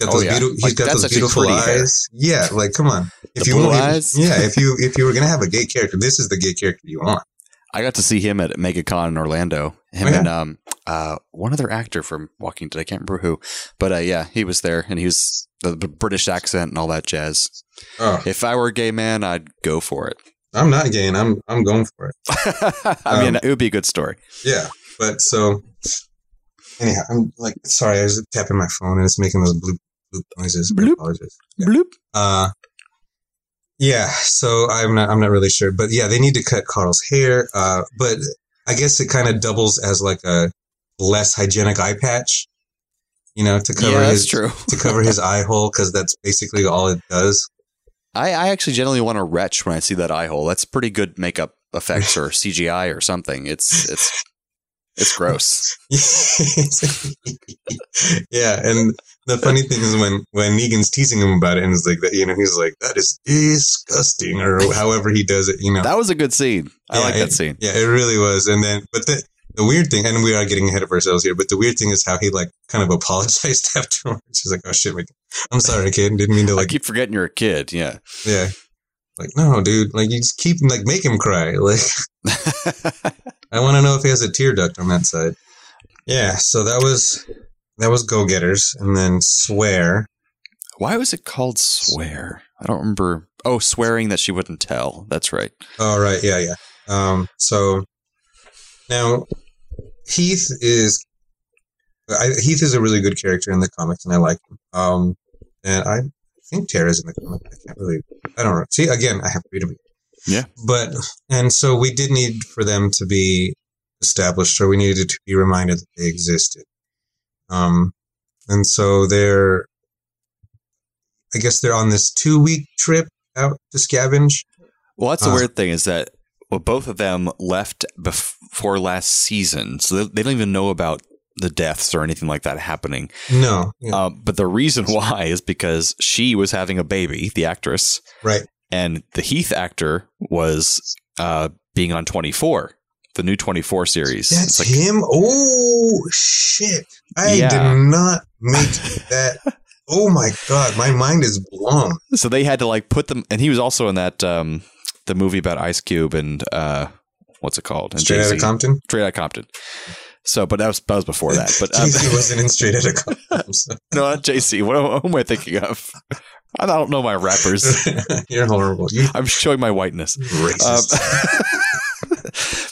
Got Oh, yeah. beautiful, he's Like, got those beautiful pretty hair. eyes. Yeah, like come on. If The you want, eyes? yeah, if you if you were gonna have a gay character, this is the gay character you want. I got to see him at MegaCon in Orlando. Him Oh, yeah? and um, uh, one other actor from Walking Dead. I can't remember who, but uh, yeah, he was there, and he was the, the British accent and all that jazz. Oh, If I were a gay man, I'd go for it. I'm not gay, and I'm I'm going for it. I mean, Um, it would be a good story. Yeah, but so anyhow, I'm like sorry, I was tapping my phone and it's making those bloop bloop noises. Bloop. Yeah. Bloop. Uh, yeah. So I'm not I'm not really sure, but yeah, they need to cut Carl's hair. Uh, but I guess it kind of doubles as like a less hygienic eye patch. You know, to cover yeah, his true. to cover his eye hole because that's basically all it does. I, I actually generally want to retch when I see that eye hole. That's pretty good makeup effects or CGI or something. It's it's it's gross. yeah, and the funny thing is when when Negan's teasing him about it, and it's like that, you know, he's like, "That is disgusting," or however he does it, you know. That was a good scene. I Yeah, like it- that scene. Yeah, it really was. And then, but the the weird thing, and we are getting ahead of ourselves here, but the weird thing is how he like kind of apologized afterwards. He's like, "Oh shit, I'm sorry, kid. Didn't mean to I like, keep forgetting you're a kid. Yeah. yeah." Like, no, dude. Like, you just keep like make him cry. Like, I want to know if he has a tear duct on that side. Yeah. So that was that was go getters, and then swear. Why was it called swear? I don't remember. Oh, swearing that she wouldn't tell. That's right. Oh, right. Yeah, yeah. Um, so now Heath is I, Heath is a really good character in the comics, and I like him. Um, and I think Tara's in the comic. I can't really. I don't know. See, again, I have to read them. Yeah. But and so we did need for them to be established, or we needed to be reminded that they existed. Um, and so they're, I guess they're on this two week trip out to scavenge. Well, that's the Uh. weird thing is that well, both of them left before last season, so they, don't even know about the deaths or anything like that happening. No, yeah, Uh, but the reason why is because she was having a baby, the actress, right. and the Heath actor was uh, being on 24, the new 24 series. That's like, him. Oh shit! I Yeah. did not make that. Oh my god, my mind is blown. so they had to like put them, and he was also in that um, the movie about Ice Cube and uh, what's it called? And Straight out of Jay-Z. Compton. Straight Outta Compton. So, but that was that was before that. But um, Jay-Z wasn't in Straight out of Compton. so- no, not Jay-Z. What am, am I thinking of? I don't know my rappers. You're horrible. You I'm showing my whiteness. racist. Um,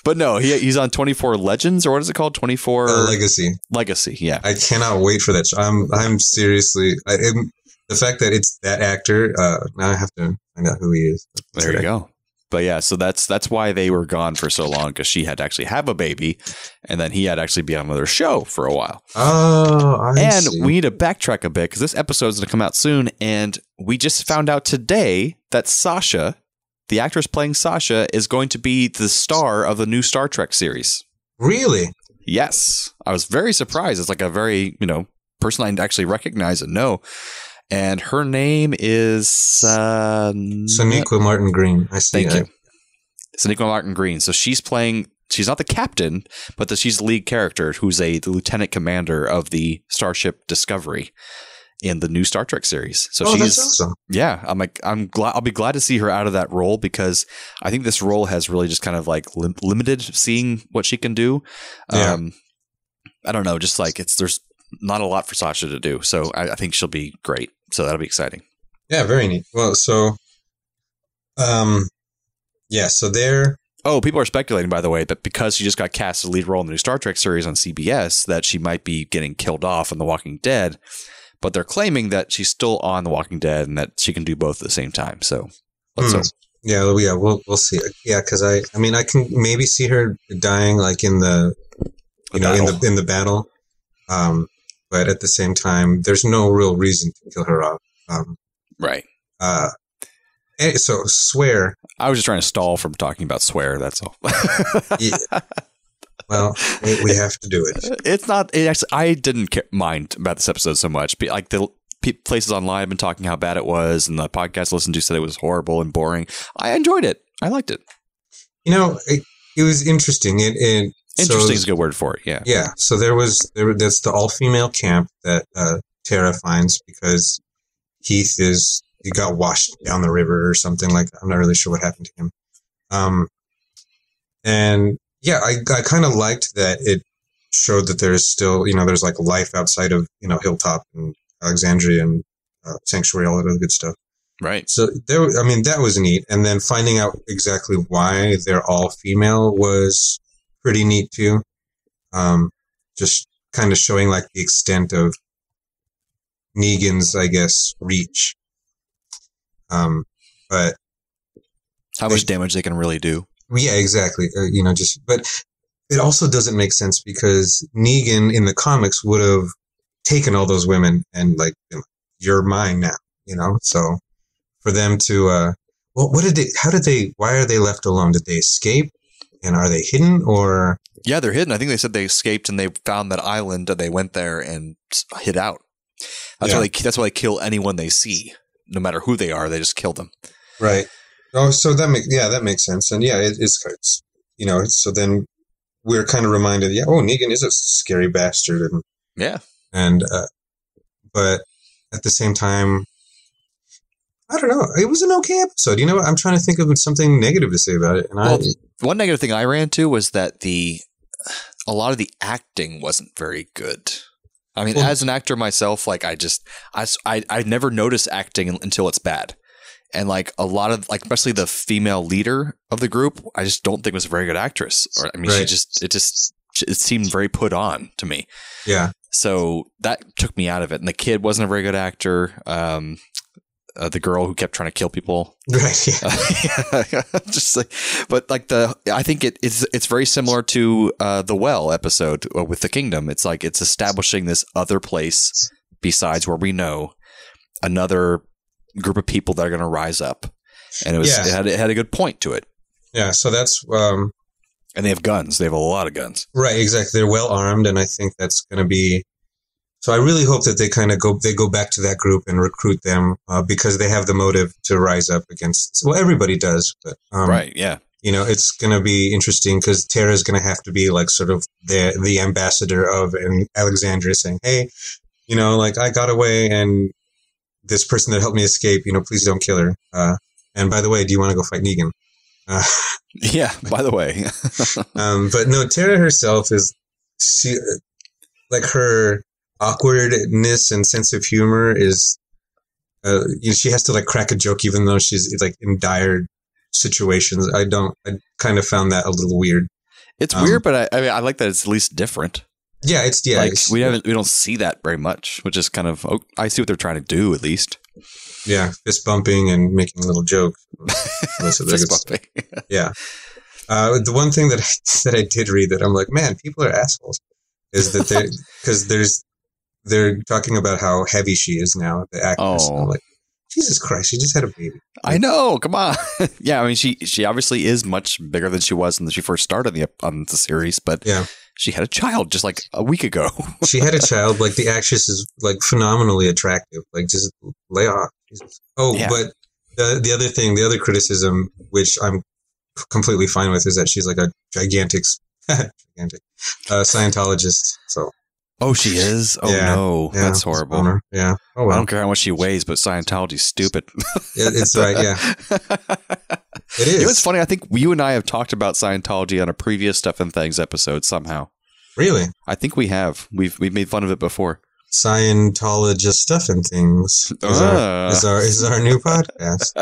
but no, he, he's on 24 Legends or what is it called? 24 Uh, legacy. Legacy. Yeah. I cannot wait for that. Show. I'm. I'm seriously. I, am the fact that it's that actor. Uh, now I have to find out who he is. There you go. But yeah, so that's that's why they were gone for so long because she had to actually have a baby, and then he had to actually be on another show for a while. Oh, I and see. we need to backtrack a bit because this episode is going to come out soon, and we just found out today that Sasha, the actress playing Sasha, is going to be the star of the new Star Trek series. really. Yes, I was very surprised. It's like a very you know person I actually recognize and know, and her name is uh, Martin Green. I see. Thank you. Sonequa Martin Green. So she's playing. She's not the captain, but the, she's the lead character, who's a the lieutenant commander of the Starship Discovery in the new Star Trek series. So oh, she's that's awesome. yeah. I'm like I'm glad. I'll be glad to see her out of that role because I think this role has really just kind of like lim- limited seeing what she can do. Yeah. Um, I don't know. Just like it's there's not a lot for Sasha to do. So I, I think she'll be great. So that'll be exciting. Yeah, very neat. Well, so, um, yeah, so they're Oh, people are speculating, by the way, that because she just got cast as a lead role in the new Star Trek series on CBS, that she might be getting killed off in The Walking Dead. But they're claiming that she's still on The Walking Dead and that she can do both at the same time. So let's Hmm. hope. yeah, yeah, we'll we'll see. Yeah, because I, I mean, I can maybe see her dying like in the, The you know, in the in the battle. Um, but at the same time, there's no real reason to kill her off. Um, Right. uh, and so swear. I was just trying to stall from talking about swear. That's all. Yeah, well, we, we have to do it. it's not. It actually, I didn't ca- mind about this episode so much. But like the places online have been talking how bad it was, and the podcast I listened to said it was horrible and boring. I enjoyed it. I liked it. You know, it, it was interesting. It, it so- Interesting is a good word for it. Yeah. Yeah, so there was there that's the all female camp that uh, Tara finds because Heath is he got washed down the river or something like that. I'm not really sure what happened to him. Um, And yeah, I, I kind of liked that it showed that there's still, you know, there's like life outside of, you know, Hilltop and Alexandria and uh, Sanctuary, all that other good stuff. Right. So there, I mean, that was neat. And then finding out exactly why they're all female was pretty neat too. Um, just kind of showing like the extent of Negan's, I guess, reach. Um, but How much damage they can really do. yeah, exactly. Uh, you know, just, but it also doesn't make sense because Negan in the comics would have taken all those women and like, you know, you're mine now, you know? So for them to, uh, well, what did they, how did they, why are they left alone? Did they escape? And are they hidden or, Yeah, they're hidden. I think they said they escaped and they found that island and they went there and hid out. That's Yeah. why they that's why they kill anyone they see, no matter who they are. They just kill them. right? Oh, so that makes, yeah, that makes sense. And yeah, it, it's, it's, you know, so then we're kind of reminded, yeah, oh, Negan is a scary bastard. And, Yeah. and, uh, but at the same time, I don't know. It was an okay episode. You know what? I'm trying to think of something negative to say about it. And Well, I, One negative thing I ran into was that the a lot of the acting wasn't very good. I mean, Well- as an actor myself, like I just I I never notice acting until it's bad. And like a lot of like especially the female leader of the group, I just don't think was a very good actress. Or I mean, she just it just it seemed very put on to me. yeah. So that took me out of it. And the kid wasn't a very good actor. Um, uh, the girl who kept trying to kill people, Right. Yeah. just like, but like the, I think it, it's it's very similar to uh, the well episode uh, with the kingdom. It's like it's establishing this other place besides where we know another group of people that are going to rise up, and it was Yeah. it had it had a good point to it. Yeah. So that's, um, And they have guns. They have a lot of guns. Right, exactly. They're well armed, and I think that's going to be. So I really hope that they kind of go they go back to that group and recruit them uh, because they have the motive to rise up against. Well, everybody does, but um, right? Yeah. You know, it's going to be interesting because Tara is going to have to be like sort of the the ambassador of and Alexandria saying, "Hey, you know, like I got away, and this person that helped me escape, you know, please don't kill her." Uh, and by the way, do you want to go fight Negan? Uh, Yeah. By the way, um, but no, Tara herself is she like her awkwardness and sense of humor is. Uh, you know, she has to like crack a joke even though she's like in dire situations. I don't. I kind of found that a little weird. it's Um, weird, but I, I mean, I like that it's at least different. Yeah, it's yeah. like it's- we haven't we don't see that very much, which is kind of oh, I see what they're trying to do at least. yeah, fist bumping and making little jokes. Most of the Fist bumping. Yeah. Uh, the one thing that I, that I did read that I'm like, man, people are assholes, is that they because there's they're talking about how heavy she is now, the actress. Oh. like, Jesus Christ, she just had a baby. I know. Come on. yeah, I mean she she obviously is much bigger than she was when she first started the on the series, but Yeah. she had a child just like a week ago. She had a child. Like the actress is like phenomenally attractive. Like just lay off. Oh, Yeah. but the the other thing, the other criticism, which I'm completely fine with, is that she's like a gigantic, gigantic uh, Scientologist. So oh, she is. Oh Yeah. no, yeah, that's horrible. Yeah. Oh I don't care how much she weighs, but Scientology's stupid. It- it's right. Yeah. It is. You know, it's funny. I think you and I have talked about Scientology on a previous Stuff and Thangs episode somehow. Really. I think we have. We've we've made fun of it before. Scientologist stuff and things is, our, Ah. is our is our new podcast.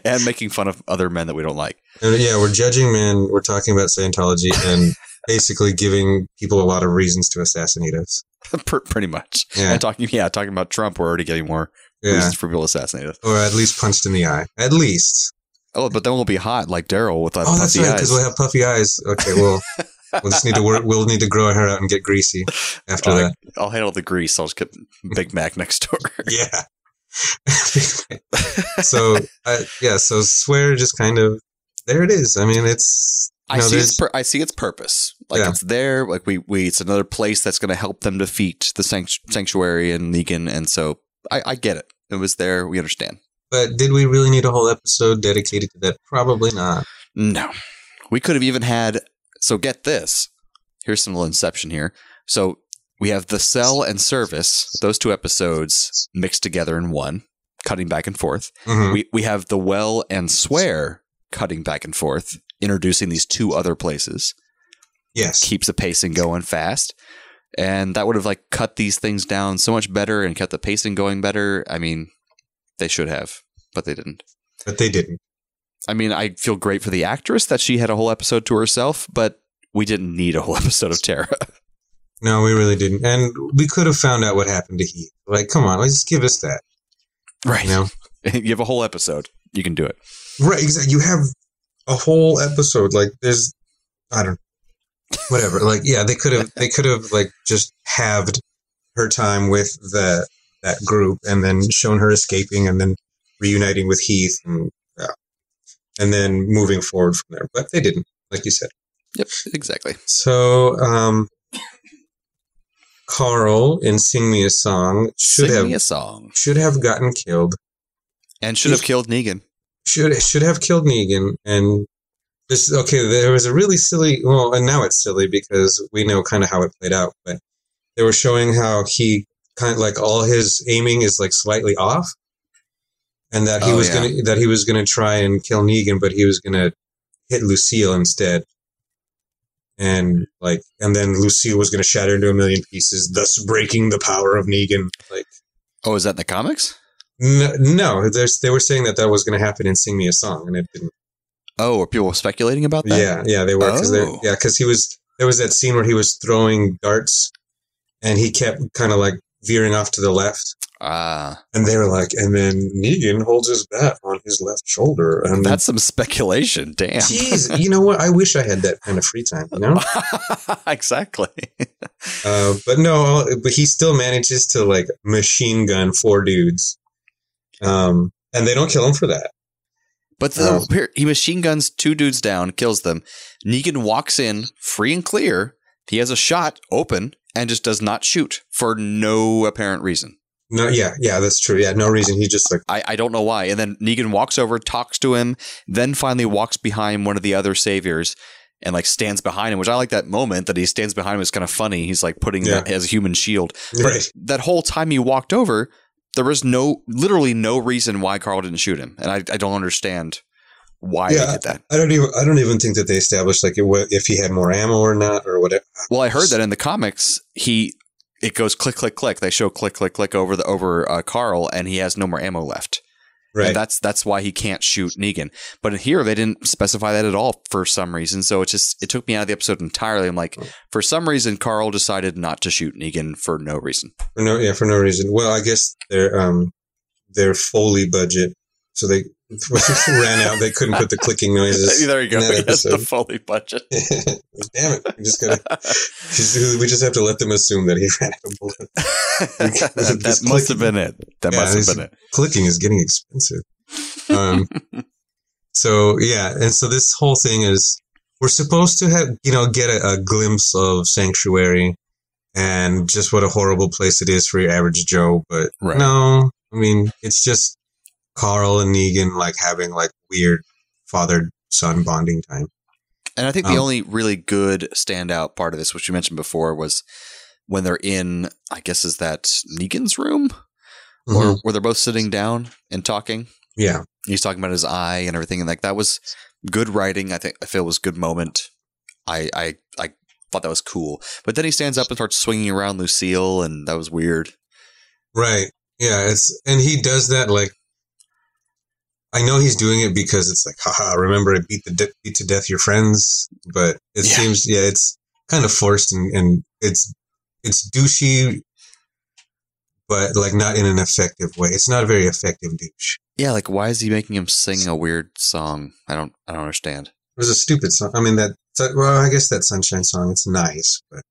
and making fun of other men that we don't like. And yeah, we're judging men. We're talking about Scientology and basically giving people a lot of reasons to assassinate us. Pretty much. Yeah. And talking, yeah, talking about Trump, we're already getting more Yeah, reasons for people to assassinate us. or at least punched in the eye. At least. Oh, but then we'll be hot like Daryl with that Oh, that's puffy right. Because we'll have puffy eyes. Okay, well, we'll just need to work. We'll need to grow our hair out and get greasy after I'll, that. I'll handle the grease. I'll just get Big Mac next door. Yeah. so uh, yeah, so swear just kind of there it is. I mean, it's I see its pur- I see its purpose. Like Yeah. it's there. Like we we it's another place that's going to help them defeat the sanct- sanctuary and Negan. And so I, I get it. It was there. We understand. But did we really need a whole episode dedicated to that? Probably not. No, we could have even had. So get this. Here's some little inception here. So we have the cell and service. Those two episodes mixed together in one, cutting back and forth. Mhm. We we have the well and swear cutting back and forth introducing these two other places. Yes. Keeps the pacing going fast. And that would have like cut these things down so much better and kept the pacing going better. I mean, they should have, but they didn't. But they didn't. I mean, I feel great for the actress that she had a whole episode to herself, but we didn't need a whole episode of Tara. No, we really didn't. And we could have found out what happened to Heath. Like, come on, let's just give us that. right. You know? you have a whole episode. You can do it. Right, exactly. You have a whole episode. Like, there's, I don't, whatever. like, yeah, they could have, they could have like just halved her time with the that group, and then shown her escaping, and then reuniting with Heath, and yeah, and then moving forward from there. But they didn't, like you said. Yep, exactly. So, um, Carl in "Sing Me a Song" should Sing have me a song. should have gotten killed. And should have killed Negan. Should should have killed Negan and this okay there was a really silly well and now it's silly because we know kind of how it played out but they were showing how he kind of like all his aiming is like slightly off and that he Oh, was yeah. gonna that he was gonna try and kill Negan but he was gonna hit Lucille instead and like and then Lucille was gonna shatter into a million pieces thus breaking the power of Negan like Oh, is that in the comics? No, they were saying that that was gonna happen in Sing Me a Song and it didn't Oh, people speculating about that? Yeah, yeah, they were. Cause Oh. yeah, because he was there was that scene where he was throwing darts, and he kept kind of like veering off to the left, Ah, and they were like, and then Negan holds his bat on his left shoulder, and that's some speculation. Damn. Jeez, you know what? I wish I had that kind of free time, you know. exactly. Uh, but no, but he still manages to like machine gun four dudes, um, and they don't kill him for that. But the, here, he machine guns two dudes down, kills them. Negan walks in free and clear. He has a shot open and just does not shoot for no apparent reason. No, yeah, yeah, that's true. Yeah, no reason. He just like I, I don't know why. And then Negan walks over, talks to him, then finally walks behind one of the other saviors and like stands behind him, which I like that moment that he stands behind him is kind of funny. He's like putting Yeah. that as a human shield. But right. that whole time he walked over, there was no, literally no reason why Carl didn't shoot him. And I, I don't understand why Yeah. they did that. I don't even. I don't even think that they established like if he had more ammo or not or whatever. Well, I heard that in the comics, he it goes click click click. They show click click click over the over uh, Carl, and he has no more ammo left. Right. And that's that's why he can't shoot Negan. But here they didn't specify that at all for some reason. So it just it took me out of the episode entirely. I'm like, for some reason, Carl decided not to shoot Negan for no reason. For no, yeah, for no reason. Well, I guess their um their Foley budget, so they ran out. They couldn't put the clicking noises. there you go. that the. Foley budget. Damn it! We just gotta. we just have to let them assume that he ran out of bullets. that This must have been it. That Yeah, must have been it. Clicking is getting expensive. Um, so yeah, and so this whole thing is we're supposed to have you know get a, a glimpse of sanctuary and just what a horrible place it is for your average Joe, but Right. no, I mean it's just Carl and Negan like having like weird father son bonding time. And I think the Um, only really good standout part of this, which you mentioned before, was when they're in, I guess, is that Negan's room, or Mhm. where they're both sitting down and talking. yeah, He's talking about his eye and everything, and like that was good writing. I think I feel it was a good moment. I I I thought that was cool. But then he stands up and starts swinging around Lucille, and that was weird. right, yeah. It's and he does that like. I know he's doing it because it's like, haha, remember I beat the de- beat to death your friends, but it Yeah. seems, yeah, it's kind of forced and, and it's, it's douchey, but like not in an effective way. It's not a very effective douche. Yeah, like why is he making him sing a weird song? I don't I don't understand. It was a stupid song. I mean, that, well, I guess that Sunshine song, it's nice, but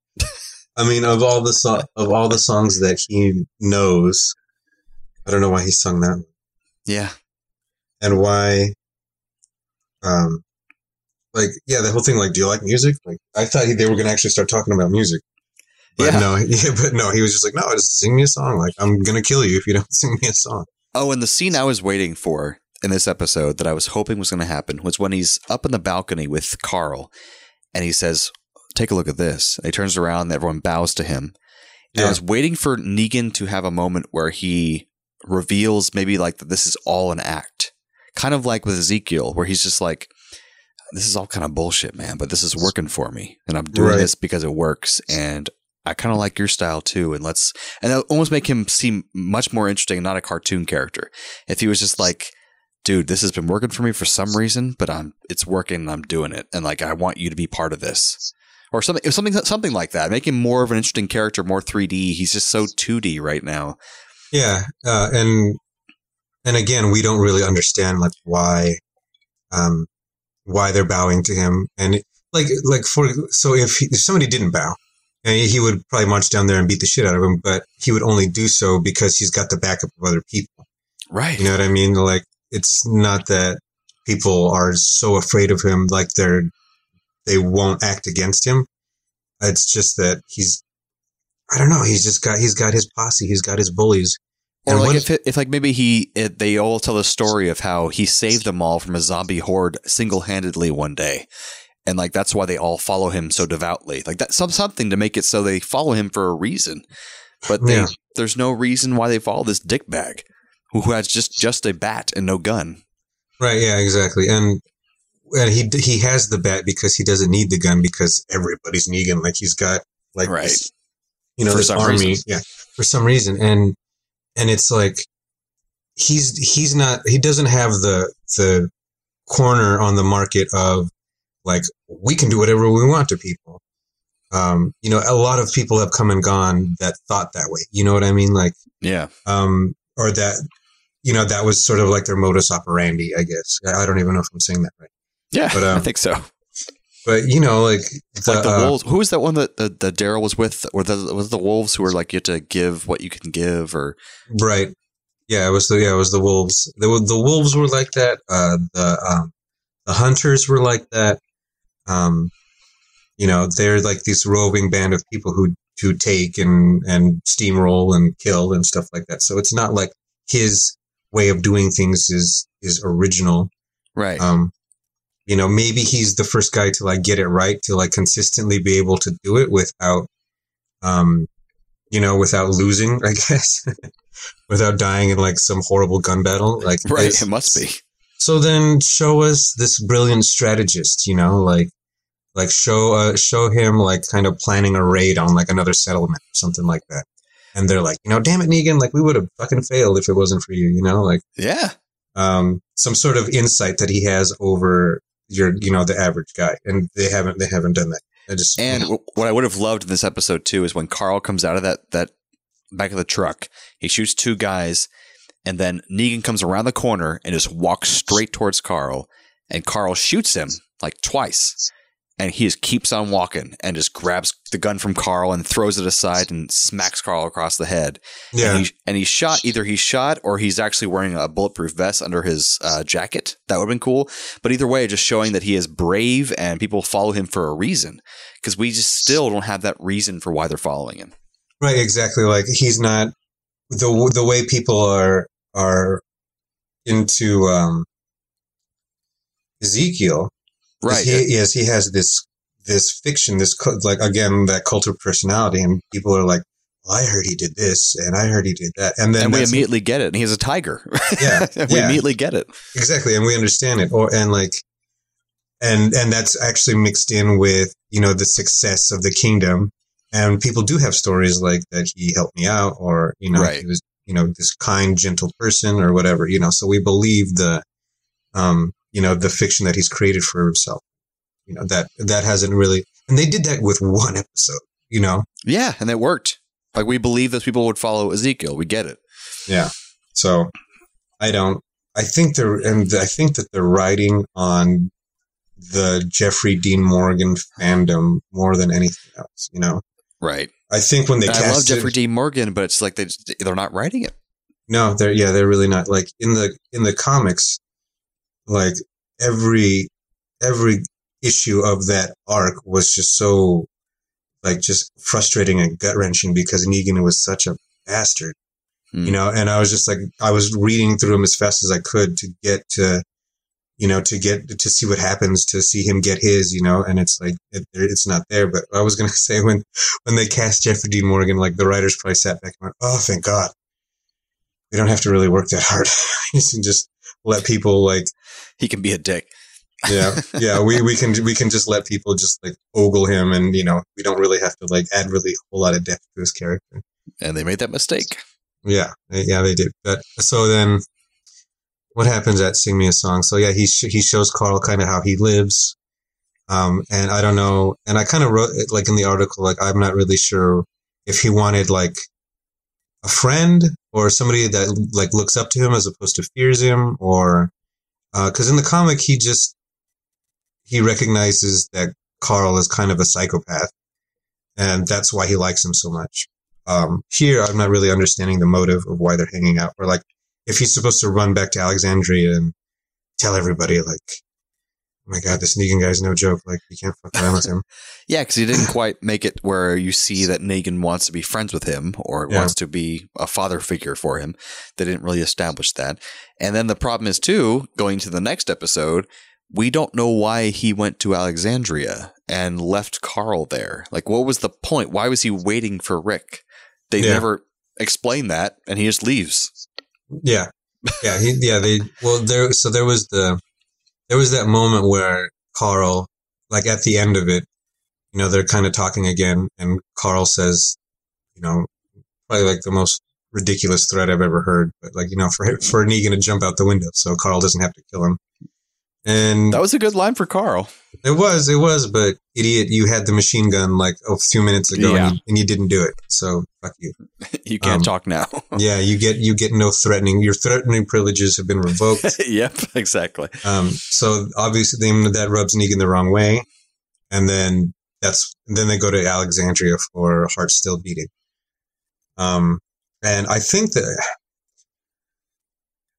I mean, of all the so- of all the songs that he knows, I don't know why he sung that Yeah, and why um like yeah the whole thing like do you like music like i thought he, they were gonna actually start talking about music but Yeah. no yeah, but no he was just like no just sing me a song like i'm gonna kill you if you don't sing me a song Oh, and the scene I was waiting for in this episode that I was hoping was going to happen was when he's up in the balcony with Carl and he says, Take a look at this. And he turns around and everyone bows to him. And I was waiting for Negan to have a moment where he reveals maybe like that this is all an act. Kind of like with Ezekiel, where he's just like, this is all kind of bullshit, man, but this is working for me. And I'm doing Right. this because it works. And I kind of like your style too. And let's, and that almost make him seem much more interesting not a cartoon character. If he was just like, dude, this has been working for me for some reason, but I'm, it's working and I'm doing it. And like, I want you to be part of this. Or something, something, something like that. Make him more of an interesting character, more 3D. He's just so 2D right now. Yeah, uh, and and again, we don't really understand like why, um, why they're bowing to him, and it- like like for so if, he, if somebody didn't bow, and he would probably march down there and beat the shit out of him, but he would only do so because he's got the backup of other people. Right. You know what I mean? Like it's not that people are so afraid of him, like they're they won't act against him. It's just that he's. I don't know. He's just got he's got his posse. He's got his bullies. Or And like if, it, if like maybe he it, they all tell the story of how he saved them all from a zombie horde single handedly one day, and like that's why they all follow him so devoutly. Like that's some something to make it so they follow him for a reason, but they, Yeah. there's no reason why they follow this dickbag who who has just just a bat and no gun. Right. Yeah. Exactly. And and he he has the bat because he doesn't need the gun because everybody's Negan. Like he's got like Right. this, you know For this army. reason. Yeah. For some reason, and and it's like he's he's not he doesn't have the the corner on the market of like we can do whatever we want to people. Um, you know, a lot of people have come and gone that thought that way. You know what I mean? Like Yeah, um, or that you know that was sort of like their modus operandi, I guess. I don't even know if I'm saying that right, yeah, But, um, I think so. But you know, like the, like the uh, wolves. Who was that one that the, the Daryl was with, or the, was the wolves who were like you have to give what you can give, or right? Yeah, it was the yeah, it was the wolves. The the wolves were like that. Uh, the um, the hunters were like that. Um, you know, they're like this roving band of people who who take and and steamroll and kill and stuff like that. So it's not like his way of doing things is is original. right? um you know maybe he's the first guy to like get it right to like consistently be able to do it without um you know without losing i guess without dying in like some horrible gun battle like right. It must be. so then show us this brilliant strategist you know like like show uh show him like kind of planning a raid on like another settlement or something like that and they're like you know damn it negan like we would have fucking failed if it wasn't for you you know like Yeah. um, some sort of insight that he has over your, you know, the average guy, and they haven't, they haven't done that. I just And w- what I would have loved in this episode too is when Carl comes out of that that back of the truck, he shoots two guys, and then Negan comes around the corner and just walks straight towards Carl, and Carl shoots him like twice, and he just keeps on walking and just grabs the gun from Carl and throws it aside and smacks Carl across the head. yeah, And, he, and he's shot. Either he's shot or he's actually wearing a bulletproof vest under his uh, jacket. That would have been cool. But either way, just showing that he is brave and people follow him for a reason. Because we just still don't have that reason for why they're following him. right, exactly. Like he's not the the way people are are into um, Ezekiel. Right. He, yes, he has this this fiction, this like again that cult of personality, and people are like, well, I heard he did this, and I heard he did that, and then and we immediately get it. And he's a tiger. Yeah, we immediately get it. exactly and we understand it or and like and and that's actually mixed in with you know the success of the kingdom and people do have stories like that he helped me out or you know Right. he was you know this kind gentle person or whatever you know so we believe the um you know the fiction that he's created for himself you know that that hasn't really and they did that with one episode you know Yeah. And it worked. Like we believe those people would follow Ezekiel. We get it. Yeah. So I don't. I think they're and I think that they're writing on the Jeffrey Dean Morgan fandom more than anything else. You know, Right. I think when they I love Jeffrey Dean Morgan, but it's like they just, they're not writing it. no, they're yeah, they're really not like in the in the comics. Like every every issue of that arc was just so like just frustrating and gut wrenching because Negan was such a bastard. Hmm. you know? And i was just like i was reading through them as fast as i could to get to you know to get to see what happens to see him get his you know? And it's like it, it's not there. But i was going to say when when they cast jeffrey dean morgan like the writers probably sat back and went oh thank god. We don't have to really work that hard. You can just let people like He can be a dick. Yeah, yeah. We we can we can just let people just like ogle him, and you know we don't really have to like add really a whole lot of depth to his character. And they made that mistake. Yeah, yeah, they did. But so then, what happens at Sing Me a Song? So yeah, he sh- he shows Carl kind of how he lives, um, and I don't know. And I kind of wrote it like in the article, like I'm not really sure if he wanted like a friend or somebody that like looks up to him as opposed to fears him, or because in the comic he just he recognizes that Carl is kind of a psychopath, and that's why he likes him so much. Um, here, I'm not really understanding the motive of why they're hanging out, or like if he's supposed to run back to Alexandria and tell everybody, like, "Oh Oh my god, this Negan guy's no joke. Like, you can't fuck around with him." Yeah, because he didn't quite make it where you see that Negan wants to be friends with him or Yeah. wants to be a father figure for him. They didn't really establish that. And then the problem is, too, going to the next episode, we don't know why he went to Alexandria and left Carl there. Like, what was the point? Why was he waiting for Rick? They Yeah. never explain that, and he just leaves. Yeah, yeah, he, yeah. They well, there. So there was the there was that moment where Carl, like at the end of it, you know, they're kind of talking again, and Carl says, you know, probably like the most ridiculous threat I've ever heard, but like you know, for for Negan to jump out the window so Carl doesn't have to kill him. And That was a good line for Carl. it was, it was, but idiot, you had the machine gun like a few minutes ago, Yeah. and, you, and you didn't do it. So fuck you. you can't Um, talk now. Yeah, you get you get no threatening. Your threatening privileges have been revoked. yep, exactly. Um, so obviously that rubs Negan the wrong way, and then that's then they go to Alexandria for Heart Still Beating. Um, and I think that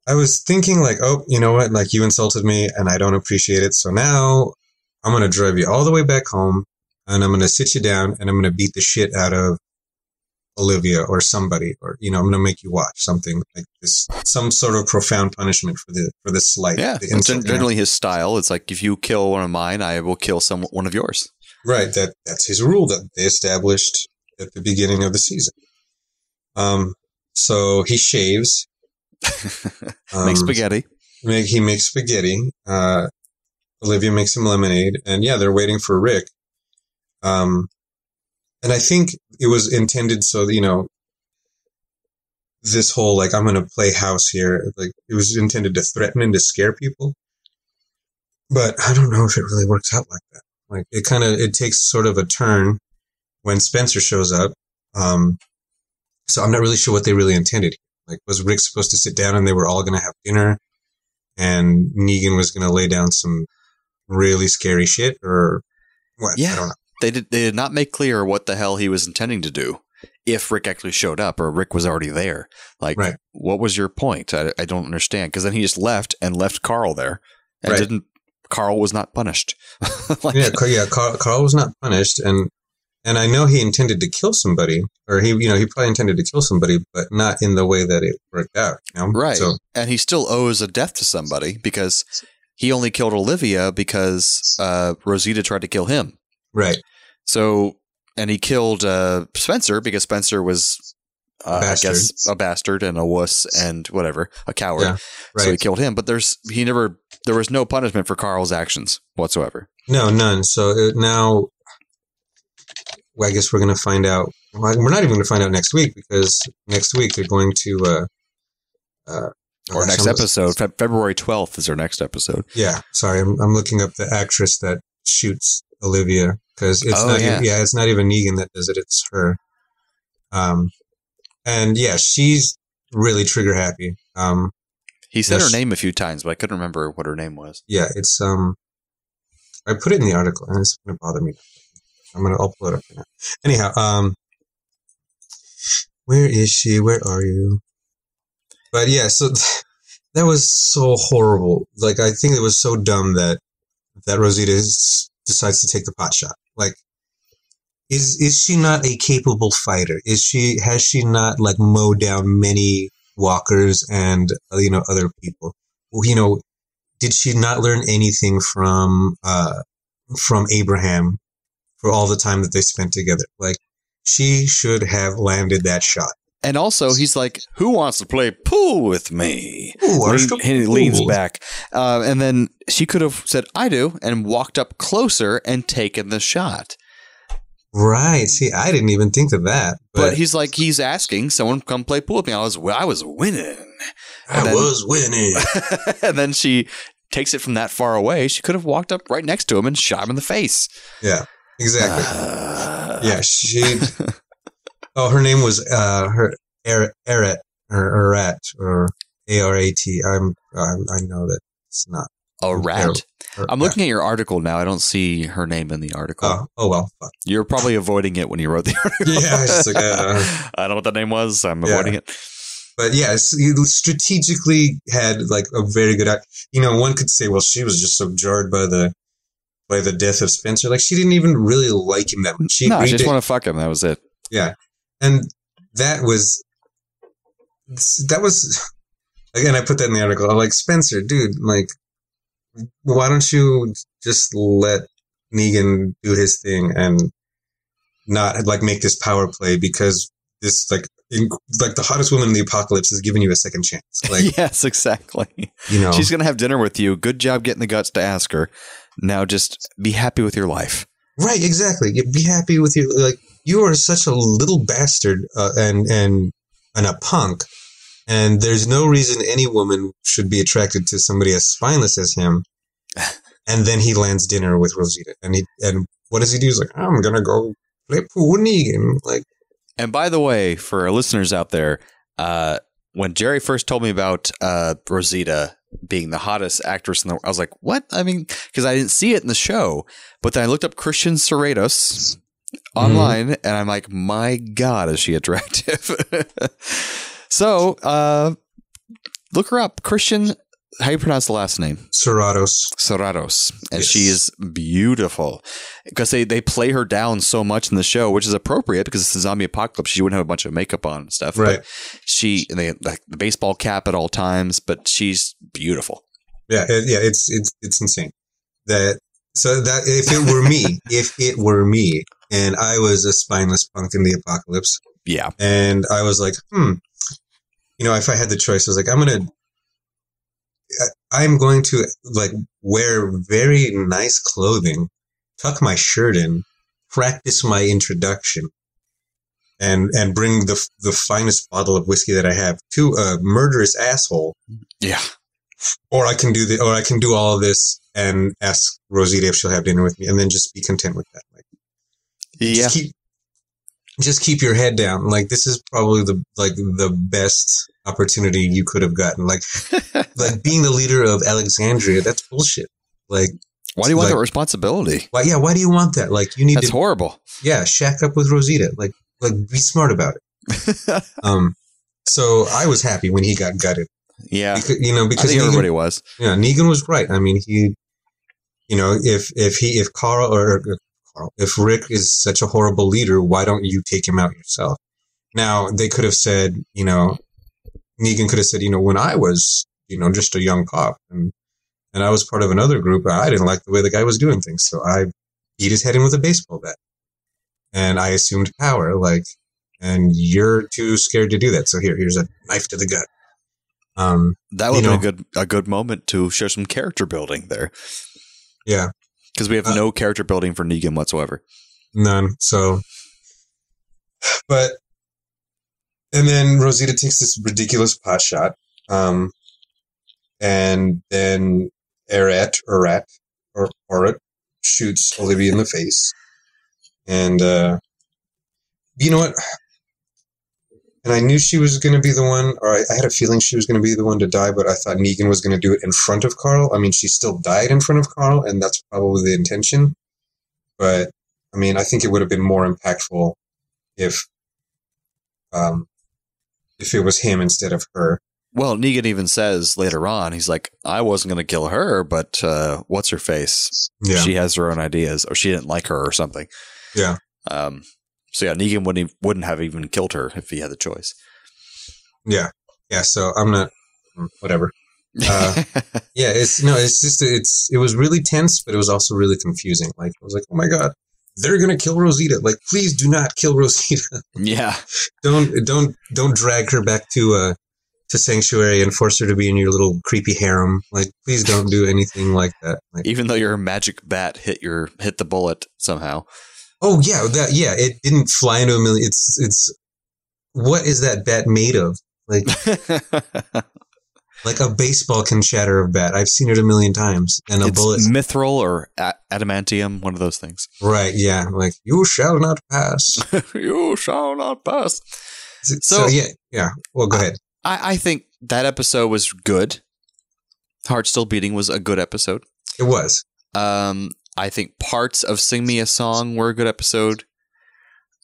I was thinking like, oh, you know what? Like you insulted me, and I don't appreciate it. So now I'm gonna drive you all the way back home, and I'm gonna sit you down, and I'm gonna beat the shit out of Olivia or somebody, or you know, I'm gonna make you watch something like this, some sort of profound punishment for the for the slight. Yeah, the it's insult, you know? generally his style. It's like if you kill one of mine, I will kill some one of yours. Right. That that's his rule that they established at the beginning of the season. Um. So he shaves. Um, Make spaghetti. Make, he makes spaghetti. Uh, Olivia makes some lemonade, and yeah, they're waiting for Rick. Um, and I think it was intended so that, you know this whole like I'm going to play house here, like it was intended to threaten and to scare people. But I don't know if it really works out like that. Like it kind of it takes sort of a turn when Spencer shows up. Um, so I'm not really sure what they really intended. Like, was Rick supposed to sit down and they were all going to have dinner, and Negan was going to lay down some really scary shit, or what? Yeah. I don't know. They did. They did not make clear what the hell he was intending to do. If Rick actually showed up, or Rick was already there, like, Right. what was your point? I, I don't understand. Because then he just left and left Carl there, and Right. didn't. Carl was not punished. like, yeah, yeah. Carl, Carl was not punished, and and I know he intended to kill somebody, or he, you know, he probably intended to kill somebody, but not in the way that it worked out. You know? Right. So and he still owes a death to somebody because he only killed Olivia because uh, Rosita tried to kill him. right. So, and he killed uh, Spencer because Spencer was, uh, I guess, a bastard and a wuss and whatever, a coward. Yeah, Right. So he killed him. But there's he never there was no punishment for Carl's actions whatsoever. No, none. So it, now, well, I guess we're going to find out. Well, we're not even going to find out next week because next week they're going to. Uh, uh, Our oh, next episode, Fe- February twelfth, is our next episode. Yeah, sorry, I'm, I'm looking up the actress that shoots Olivia because it's Oh, not. yeah. Even, yeah, it's not even Negan that does it; it's her. Um, and yeah, she's really trigger happy. Um, He said her name a few times, but I couldn't remember what her name was. yeah, it's um, I put it in the article, and it's going to bother me. I'm gonna pull it right now. Anyhow, um, where is she? Where are you? But yeah, so that was so horrible. Like I think it was so dumb that that Rosita s- decides to take the pot shot. Like, is is she not a capable fighter? Is she has she not like mowed down many walkers and uh, you know other people? Well, you know, did she not learn anything from uh from Abraham for all the time that they spent together? Like, she should have landed that shot. And also, he's like, "Who wants to play pool with me?" Ooh, Lean- still- he leans back, uh, and then she could have said, "I do," and walked up closer and taken the shot. Right. See, I didn't even think of that. But, But, he's like, he's asking someone to come play pool with me. I was, I was winning, I then- was winning. and then she takes it from that far away. She could have walked up right next to him and shot him in the face. yeah, exactly. Uh, yeah, she. Oh, her name was uh her Eret Eret or Arat or A R A T. I'm, I know that it's not. a rat. Her- I'm looking at your article now. I don't see her name in the article. Oh, oh well. Fuck. You're probably avoiding it when you wrote the article. Yeah, like, uh, I don't know what the name was. I'm Yeah. avoiding it. But yes, he strategically had like a very good act. You know, one could say, well, she was just so jarred by the by the death of Spencer. Like she didn't even really like him that much. She no, I just want to fuck him. That was it. Yeah, and that was that was again. I put that in the article. I'm like Spencer, dude. Like, why don't you just let Negan do his thing and not like make this power play because this like in, like the hottest woman in the apocalypse is giving you a second chance. Like yes, exactly. you know, She's gonna have dinner with you. Good job getting the guts to ask her. Now just be happy with your life. Right, exactly. Be happy with your like. You are such a little bastard uh, and and and a punk, and there's no reason any woman should be attracted to somebody as spineless as him. And then he lands dinner with Rosita, and he and what does he do? He's like, I'm gonna go play pool with Negan. Like, And by the way, for our listeners out there, uh, when Jerry first told me about uh, Rosita being the hottest actress in the world, I was like, "What?" I mean, because I didn't see it in the show, but then I looked up Christian Serratos online, and I'm like, "My God, is she attractive?" so, uh, look her up, Christian. How you pronounce the last name? Serratos. Serratos, and Yes. she is beautiful because they, they play her down so much in the show, which is appropriate because it's a zombie apocalypse. She wouldn't have a bunch of makeup on and stuff. Right. But she and they like the baseball cap at all times, but she's beautiful. Yeah, it, yeah, it's it's it's insane. That so that if it were me, if it were me, and I was a spineless punk in the apocalypse, Yeah, and I was like, hmm, you know, if I had the choice, I was like, I'm gonna, I- I'm going to like wear very nice clothing, tuck my shirt in, practice my introduction, and and bring the the finest bottle of whiskey that I have to a murderous asshole, yeah. or I can do the, or I can do all of this and ask Rosita if she'll have dinner with me, and then just be content with that. Like, Yeah, just keep just keep your head down. Like this is probably the like the best opportunity you could have gotten. Like like being the leader of alexandria that's bullshit. Like why do you want like- that responsibility? why yeah why do you want that? Like you need That's to horrible. yeah shack up with rosita. Like like be smart about it. Um so i was happy when he got gutted. Yeah, because, you know I because think Negan, everybody was. yeah negan was right. I mean he you know if if he if carl or or carl if rick is such a horrible leader why don't you take him out yourself? Now they could have said you know negan could have said you know when i was you know just a young cop and and i was part of another group i didn't like the way the guy was doing things so i beat his head in with a baseball bat. And i assumed power like and you're too scared to do that so here here's a knife to the gut. Um That would You have been know- a good a good moment to show some character building there. Yeah because we have Uh, no character building for Negan whatsoever. None. So, but, and then Rosita takes this ridiculous pot shot. Um, and then Eret, Erat, or Orat shoots Olivia in the face. And, uh, you know what? And I knew she was going to be the one, or I, I had a feeling she was going to be the one to die, but I thought Negan was going to do it in front of Carl. I mean, she still died in front of Carl, and that's probably the intention. But I mean, I think it would have been more impactful if, um, if it was him instead of her. Well, Negan even says later on, he's like, I wasn't going to kill her, but uh, what's her face? Yeah, She has her own ideas, or she didn't like her, or something. Yeah. Um. So yeah, Negan wouldn't wouldn't have even killed her if he had the choice. yeah, yeah. So I'm not, mm, whatever. Uh, Yeah, it's no, it's just it's it was really tense, but it was also really confusing. Like I was like, oh my god, they're gonna kill Rosita. Like, please do not kill Rosita. Yeah. don't don't don't drag her back to uh to sanctuary and force her to be in your little creepy harem. Like, please don't do anything like that. Like, Even though your magic bat hit your hit the bullet somehow. Oh yeah, that yeah, it didn't fly into a million. It's it's what is that bat made of? Like like a baseball can shatter a bat. I've seen it a million times, and a it's bullet. mithril or a- adamantium, one of those things. Right? Yeah. Like you shall not pass. you shall not pass. So, So- yeah, yeah. Well, go ahead. I, I think that episode was good. Heart Still Beating was a good episode. It was. Um, I think parts of Sing Me a Song were a good episode.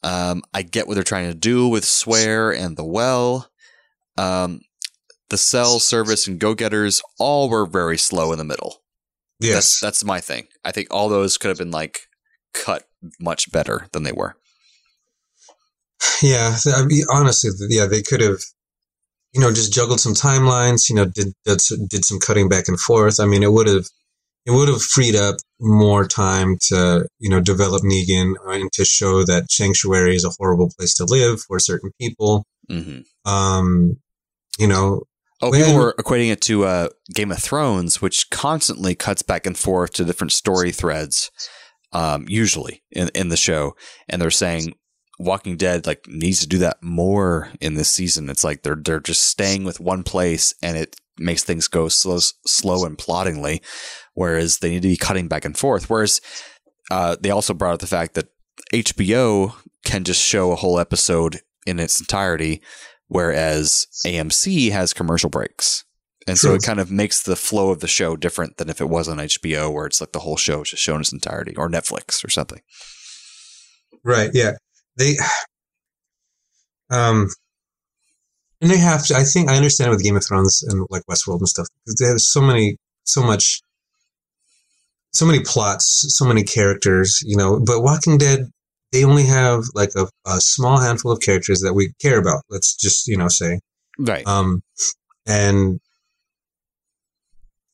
Um, I get what they're trying to do with Swear and The Well. Um, the Cell Service and Go Getters all were very slow in the middle. Yes. That's, that's my thing. I think all those could have been like cut much better than they were. Yeah, I mean, honestly, yeah, they could have, you know, just juggled some timelines. You know, did did, did some cutting back and forth. I mean, it would have it would have freed up more time to you know develop Negan and to show that Sanctuary is a horrible place to live for certain people. hmm Um, you know, Oh, When- people were equating it to uh, Game of Thrones, which constantly cuts back and forth to different story threads, um, usually in, in the show. And they're saying Walking Dead like needs to do that more in this season. It's like they're they're just staying with one place, and it makes things go slow, slow and ploddingly. Whereas they need to be cutting back and forth. Whereas uh, they also brought up the fact that HBO can just show a whole episode in its entirety, whereas AMC has commercial breaks. And so it kind of makes the flow of the show different than if it was on HBO, where it's like the whole show is just shown in its entirety, or Netflix or something. Right. Yeah. They, um, and they have to, I think I understand with Game of Thrones and like Westworld and stuff because they have so many, so much, so many plots, so many characters, you know, but Walking Dead, they only have like a, a small handful of characters that we care about. Let's just, you know, say, Right. um, and,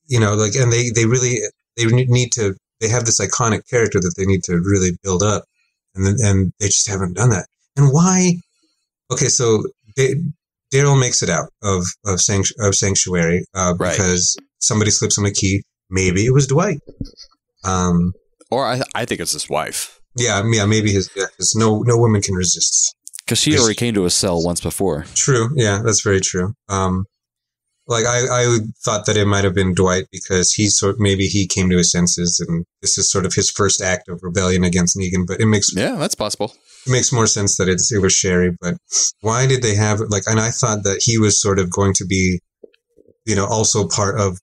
you know, like, and they, they really, they need to, they have this iconic character that they need to really build up and then, and they just haven't done that. And why? Okay, so Da- Daryl makes it out of of, Sanct- of Sanctuary uh, Right. because somebody slips him a key. Maybe it was Dwight. Um, or I, I think it's his wife. yeah, yeah, maybe his because no no woman can resist. Because she already came to his cell once before. True, yeah, that's very true. Um, like I, I thought that it might have been Dwight because he sort maybe he came to his senses and this is sort of his first act of rebellion against Negan. But it makes Yeah, that's possible. it makes more sense that it's, it was Sherry, but why did they have like? And I thought that he was sort of going to be, you know, also part of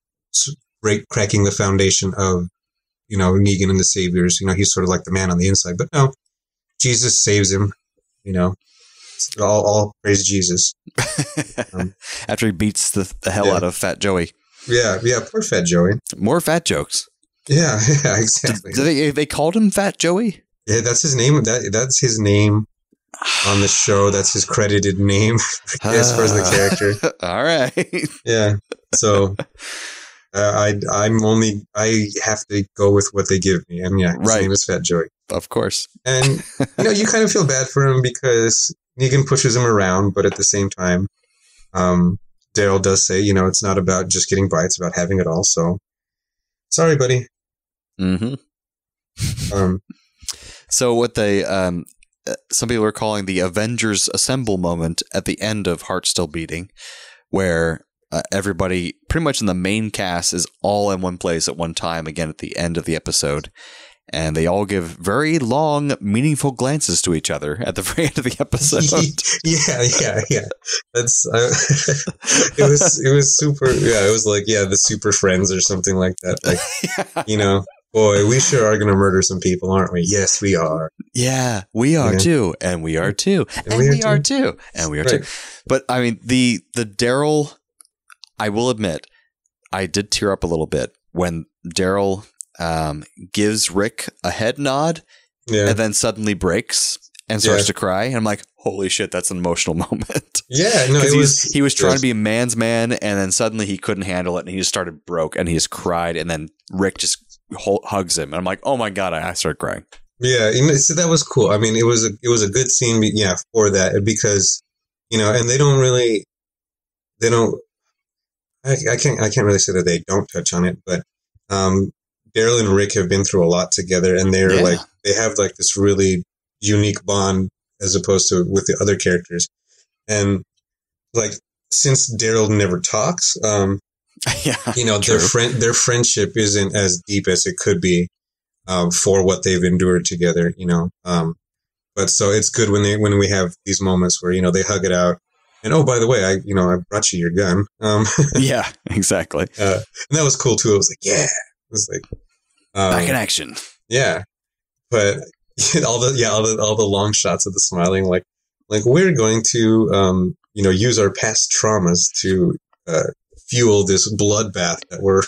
break cracking the foundation of, you know, Negan and the Saviors. You know, he's sort of like the man on the inside, but no, Jesus saves him. You know, all all praise Jesus. Um, After he beats the, the hell Yeah. out of Fat Joey. Yeah, yeah, poor Fat Joey. More fat jokes. Yeah, yeah, Did, exactly. did they, they called him Fat Joey? Yeah, that's his name. That that's his name on the show. That's his credited name as far as the character. All right. Yeah. So uh, I I'm only I have to go with what they give me, and yeah, his Right. name is Fat Joey. of course. And you know, you kind of feel bad for him because Negan pushes him around, but at the same time, um, Daryl does say, you know, it's not about just getting by; it's about having it all. So, sorry, buddy. hmm Um, So what they um, uh, some people are calling the Avengers Assemble moment at the end of Heart Still Beating, where uh, everybody pretty much in the main cast is all in one place at one time again at the end of the episode. And they all give very long, meaningful glances to each other at the very end of the episode. yeah, yeah, yeah. That's uh, it was it was super. Yeah, it was like yeah, the super friends or something like that. Like you know, boy, we sure are gonna murder some people, aren't we? Yes, we are. Yeah, we are Yeah. too, and we are too, and, we, are, too. and we are Right. too. But I mean, the the Daryl, I will admit, I did tear up a little bit when Daryl um, gives Rick a head nod Yeah, and then suddenly breaks and starts Yeah. to cry, and I'm like, holy shit, that's an emotional moment. yeah. No, it he was was he was trying yes. to be a man's man, and then suddenly he couldn't handle it, and he just started broke, and he just cried, and then Rick just hugs him, and I'm like, oh my god, I, I started crying. Yeah, you know, so that was cool. I mean, it was a it was a good scene, yeah, for that because you know, and they don't really, they don't. I, I can't I can't really say that they don't touch on it, but um, Daryl and Rick have been through a lot together, and they're Yeah. like they have like this really unique bond as opposed to with the other characters, and like since Daryl never talks, um, yeah. you know their friend their friendship isn't as deep as it could be um, for what they've endured together you know um, but so it's good when they when we have these moments where you know they hug it out and oh by the way i you know i brought you your gun. Um, yeah, exactly. uh, and that was cool too. It was like yeah. It was like um, Back in action. yeah. But all the yeah all the all the long shots of the smiling like like we're going to um you know use our past traumas to uh, fuel this bloodbath that we're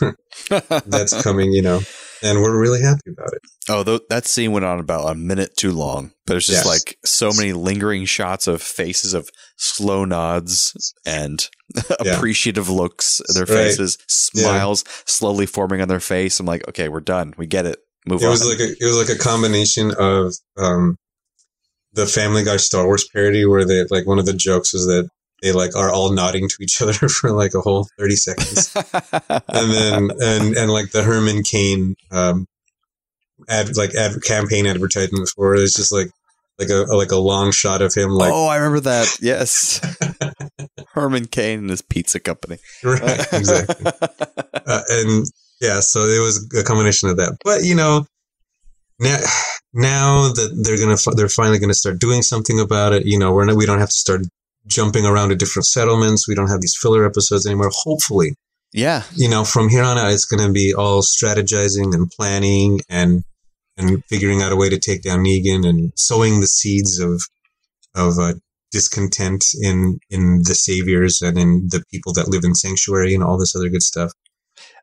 that's coming, you know, and we're really happy about it. Oh, th- that scene went on about a minute too long, but it's just Yes. like so many lingering shots of faces of slow nods and Yeah. appreciative looks in their Right. faces, smiles slowly forming on their face. I'm like, okay, we're done. We get it. Move It on. was like a it was like a combination of um the Family Guy Star Wars parody where they like one of the jokes is that they like are all nodding to each other for like a whole thirty seconds, and then and and like the Herman Cain um ad like ad campaign advertisement where it's just like like a like a long shot of him like oh, I remember that. Yes. Herman Cain and his pizza company. right exactly uh, and yeah, so it was a combination of that. But you know, now now that they're gonna they're finally gonna start doing something about it. You know, we're not, we don't have to start jumping around to different settlements. We don't have these filler episodes anymore. Hopefully, yeah. you know, from here on out, it's gonna be all strategizing and planning and and figuring out a way to take down Negan and sowing the seeds of of uh, discontent in in the saviors and in the people that live in sanctuary and all this other good stuff.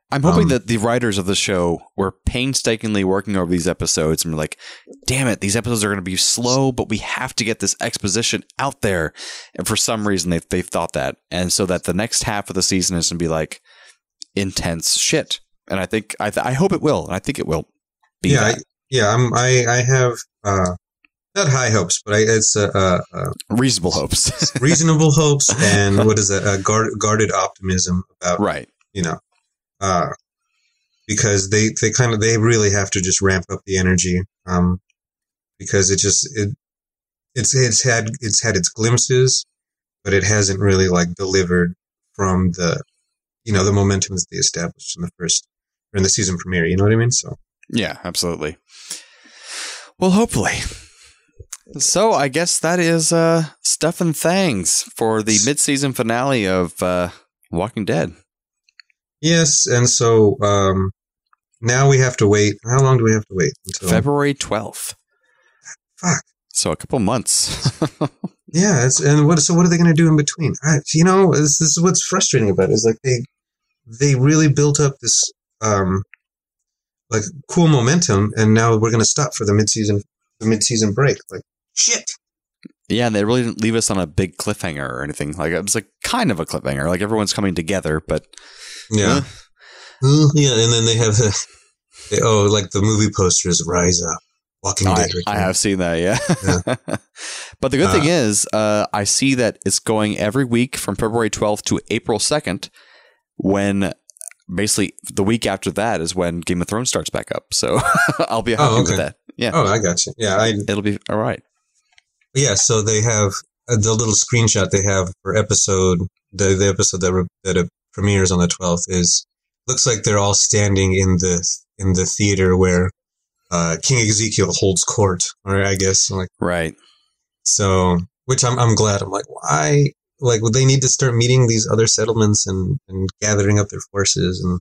I'm hoping Um, that the writers of the show were painstakingly working over these episodes and were like, damn it, these episodes are going to be slow, but we have to get this exposition out there. And for some reason, they've, they've thought that. And so that the next half of the season is going to be like intense shit. And I think, I, th- I hope it will. And I think it will be yeah, I, yeah. I'm, I I have uh, not high hopes, but I, it's uh, uh, uh, reasonable hopes. reasonable hopes and what is that? Uh, guard, guarded optimism about right. you know, uh, because they they kind of they really have to just ramp up the energy, um, because it just it it's it's had it's had its glimpses, but it hasn't really like delivered from the you know the momentum that they established in the first or in the season premiere. You know what I mean? So Yeah, absolutely. Well, hopefully. So I guess that is uh, Stuff and Thangs for the mid-season finale of uh, Walking Dead. Yes, and so um, now we have to wait. How long do we have to wait until February 12th. Fuck. So a couple months. Yeah, it's, and what? So what are they going to do in between? I, you know, this, this is what's frustrating about it. Is like they they really built up this um like cool momentum, and now we're going to stop for the mid season the mid season break. Like shit. yeah, and they really didn't leave us on a big cliffhanger or anything. Like it was like kind of a cliffhanger. Like everyone's coming together, but Yeah, Uh, yeah, and then they have the they, oh like the movie posters rise up. Walking Dead. I have seen that, yeah. but the good Uh, thing is, uh, I see that it's going every week from February 12th to April 2nd, when basically the week after that is when Game of Thrones starts back up. So I'll be happy Oh, with that. Yeah, Oh, I got you. Yeah, I it'll be all right. Yeah, so they have uh, the little screenshot they have for episode the the episode that re- that premieres on the twelfth is looks like they're all standing in the in the theater where uh, King Ezekiel holds court, or I guess like Right. so. Which I'm I'm glad. I'm like why like well, they need to start meeting these other settlements and and gathering up their forces and.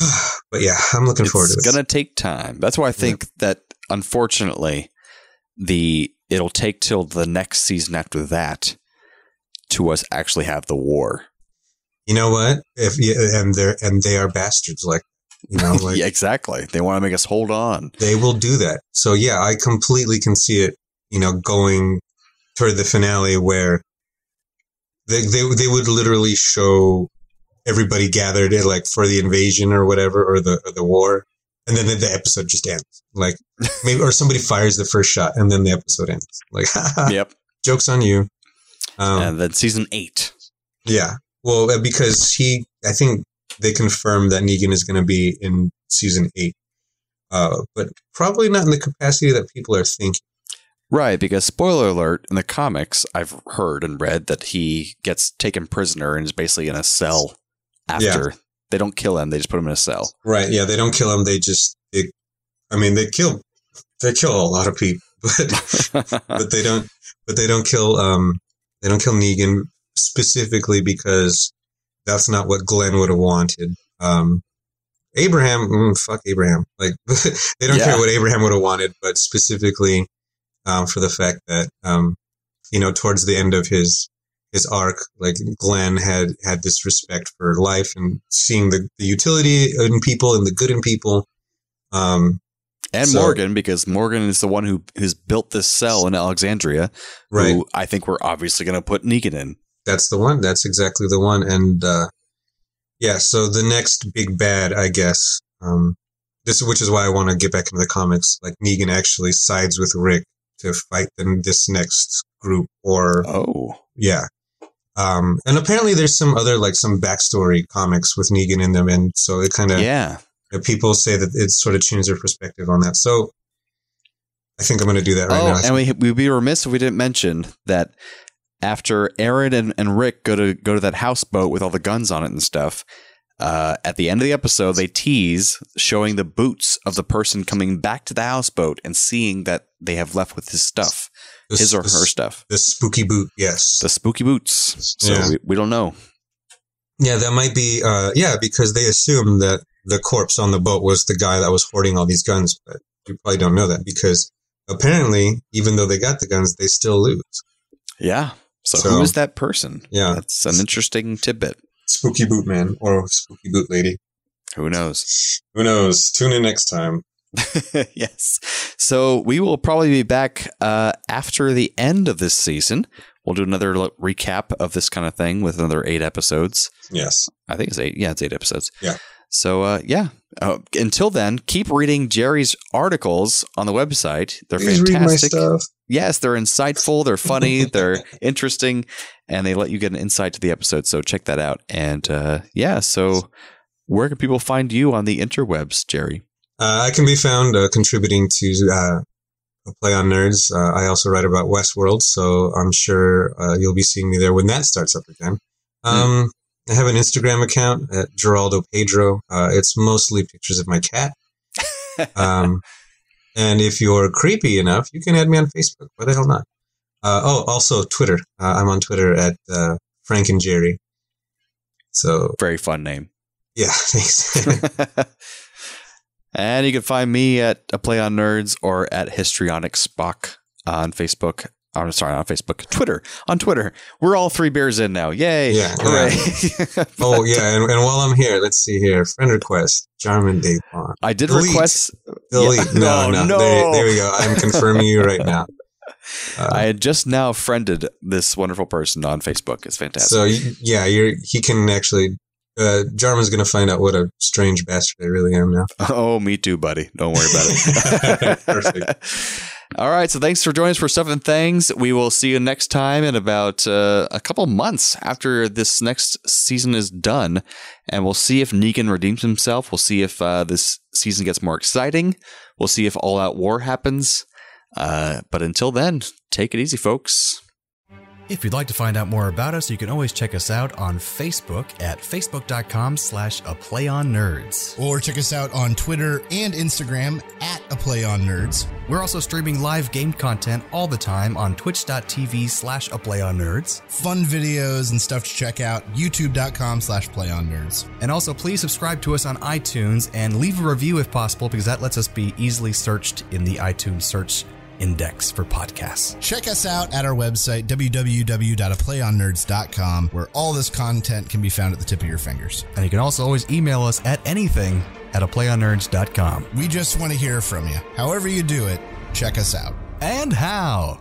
But yeah, I'm looking forward to it. It's gonna take time. That's why I think that unfortunately, the it'll take till the next season after that to us actually have the war. You know what? If yeah, and they're and they are bastards, like you know, like yeah, exactly. They want to make us hold on. they will do that. So yeah, I completely can see it, you know, going toward the finale where they they they would literally show everybody gathered in like for the invasion or whatever or the or the war and then the, the episode just ends. Like maybe, or somebody fires the first shot, and then the episode ends. Like, yep. jokes on you. Um, and then season eight. yeah. Well, uh, because he, I think they confirmed that Negan is going to be in season eight, uh, but probably not in the capacity that people are thinking. Right, because spoiler alert, in the comics, I've heard and read that he gets taken prisoner and is basically in a cell after. They don't kill him, they just put him in a cell. Right? Yeah. They don't kill him. They just, they, I mean, they kill, they kill a lot of people, but but they don't but they don't kill um they don't kill Negan specifically because that's not what Glenn would have wanted. Um Abraham, mm, fuck Abraham. Like they don't Yeah. care what Abraham would have wanted, but specifically um, for the fact that um, you know towards the end of his his arc, like Glenn had had this respect for life and seeing the, the utility in people and the good in people. Um, and So- Morgan, because Morgan is the one who who's built this cell in Alexandria, right. who I think we're obviously going to put Negan in. That's the one. That's exactly the one. And uh, yeah, so the next big bad, I guess. Um, this, which is why I want to get back into the comics. Like Negan actually sides with Rick to fight them this next group, or Oh, yeah. Um, and apparently there's some other like some backstory comics with Negan in them, and so it kind of yeah. people say that it sort of changed their perspective on that. So I think I'm going to do that right oh, now. and we we'd be remiss if we didn't mention that after Aaron and, and Rick go to go to that houseboat with all the guns on it and stuff. Uh, at the end of the episode, they tease showing the boots of the person coming back to the houseboat and seeing that they have left with his stuff, his or her stuff, The spooky boot, yes. the spooky boots. So Yeah. we, we don't know. Yeah, that might be. Uh, yeah, because they assume that the corpse on the boat was the guy that was hoarding all these guns, but you probably don't know that because apparently, even though they got the guns, they still lose. Yeah. So, So- who is that person? Yeah, That's an interesting tidbit. spooky boot man or spooky boot lady. Who knows? Who knows? Tune in next time. yes. So we will probably be back uh, after the end of this season. We'll do another recap of this kind of thing with another eight episodes. Yes. I think it's eight. Yeah, it's eight episodes. Yeah. So uh, yeah. Uh, until then, keep reading Jerry's articles on the website. They're Please fantastic. Yes, they're insightful. They're funny. they're interesting, and they let you get an insight to the episode. So check that out. And uh, yeah. So where can people find you on the interwebs, Jerry? Uh, I can be found uh, contributing to uh, Play on Nerds. Uh, I also write about Westworld, so I'm sure uh, you'll be seeing me there when that starts up again. Um, I have an Instagram account at Geraldo Pedro. Uh, it's mostly pictures of my cat. Um, and if you're creepy enough, you can add me on Facebook. Why the hell not? Uh, oh, also Twitter. Uh, I'm on Twitter at uh, Frank and Jerry. So Very fun name. yeah, thanks. and you can find me at a play on nerds or at histrionic spock on facebook i'm sorry not on facebook twitter on twitter we're all three beers in now yay Yeah, hooray oh yeah, and, and while I'm here, let's see here. Friend request, Jarman Day-Bohn. i did Delete. request Delete. Yeah. No, Oh, no. no. There, there we go. I'm confirming you right now. Uh, i had just now friended this wonderful person on facebook it's fantastic so yeah, you're. He can actually. Uh, Jarman's gonna find out what a strange bastard I really am now. oh me too buddy don't worry about it Perfect. All right so thanks for joining us for and things. We will see you next time in about uh, a couple months after this next season is done. And we'll see if negan redeems himself. We'll see if uh, this season gets more exciting. We'll see if all out war happens. Uh, but until then take it easy folks If you'd like to find out more about us, you can always check us out on Facebook at facebook.com slash a play on nerds. Or check us out on Twitter and Instagram at a play on nerds. We're also streaming live game content all the time on twitch.tv slash a play on nerds. Fun videos and stuff to check out. YouTube.com slash play on nerds. And also please subscribe to us on iTunes and leave a review if possible because that lets us be easily searched in the iTunes search index for podcasts. Check us out at our website, www.aplayonnerds.com, where all this content can be found at the tip of your fingers. And you can also always email us at anything at a playonnerds.com. We just want to hear from you. However you do it, check us out. And how?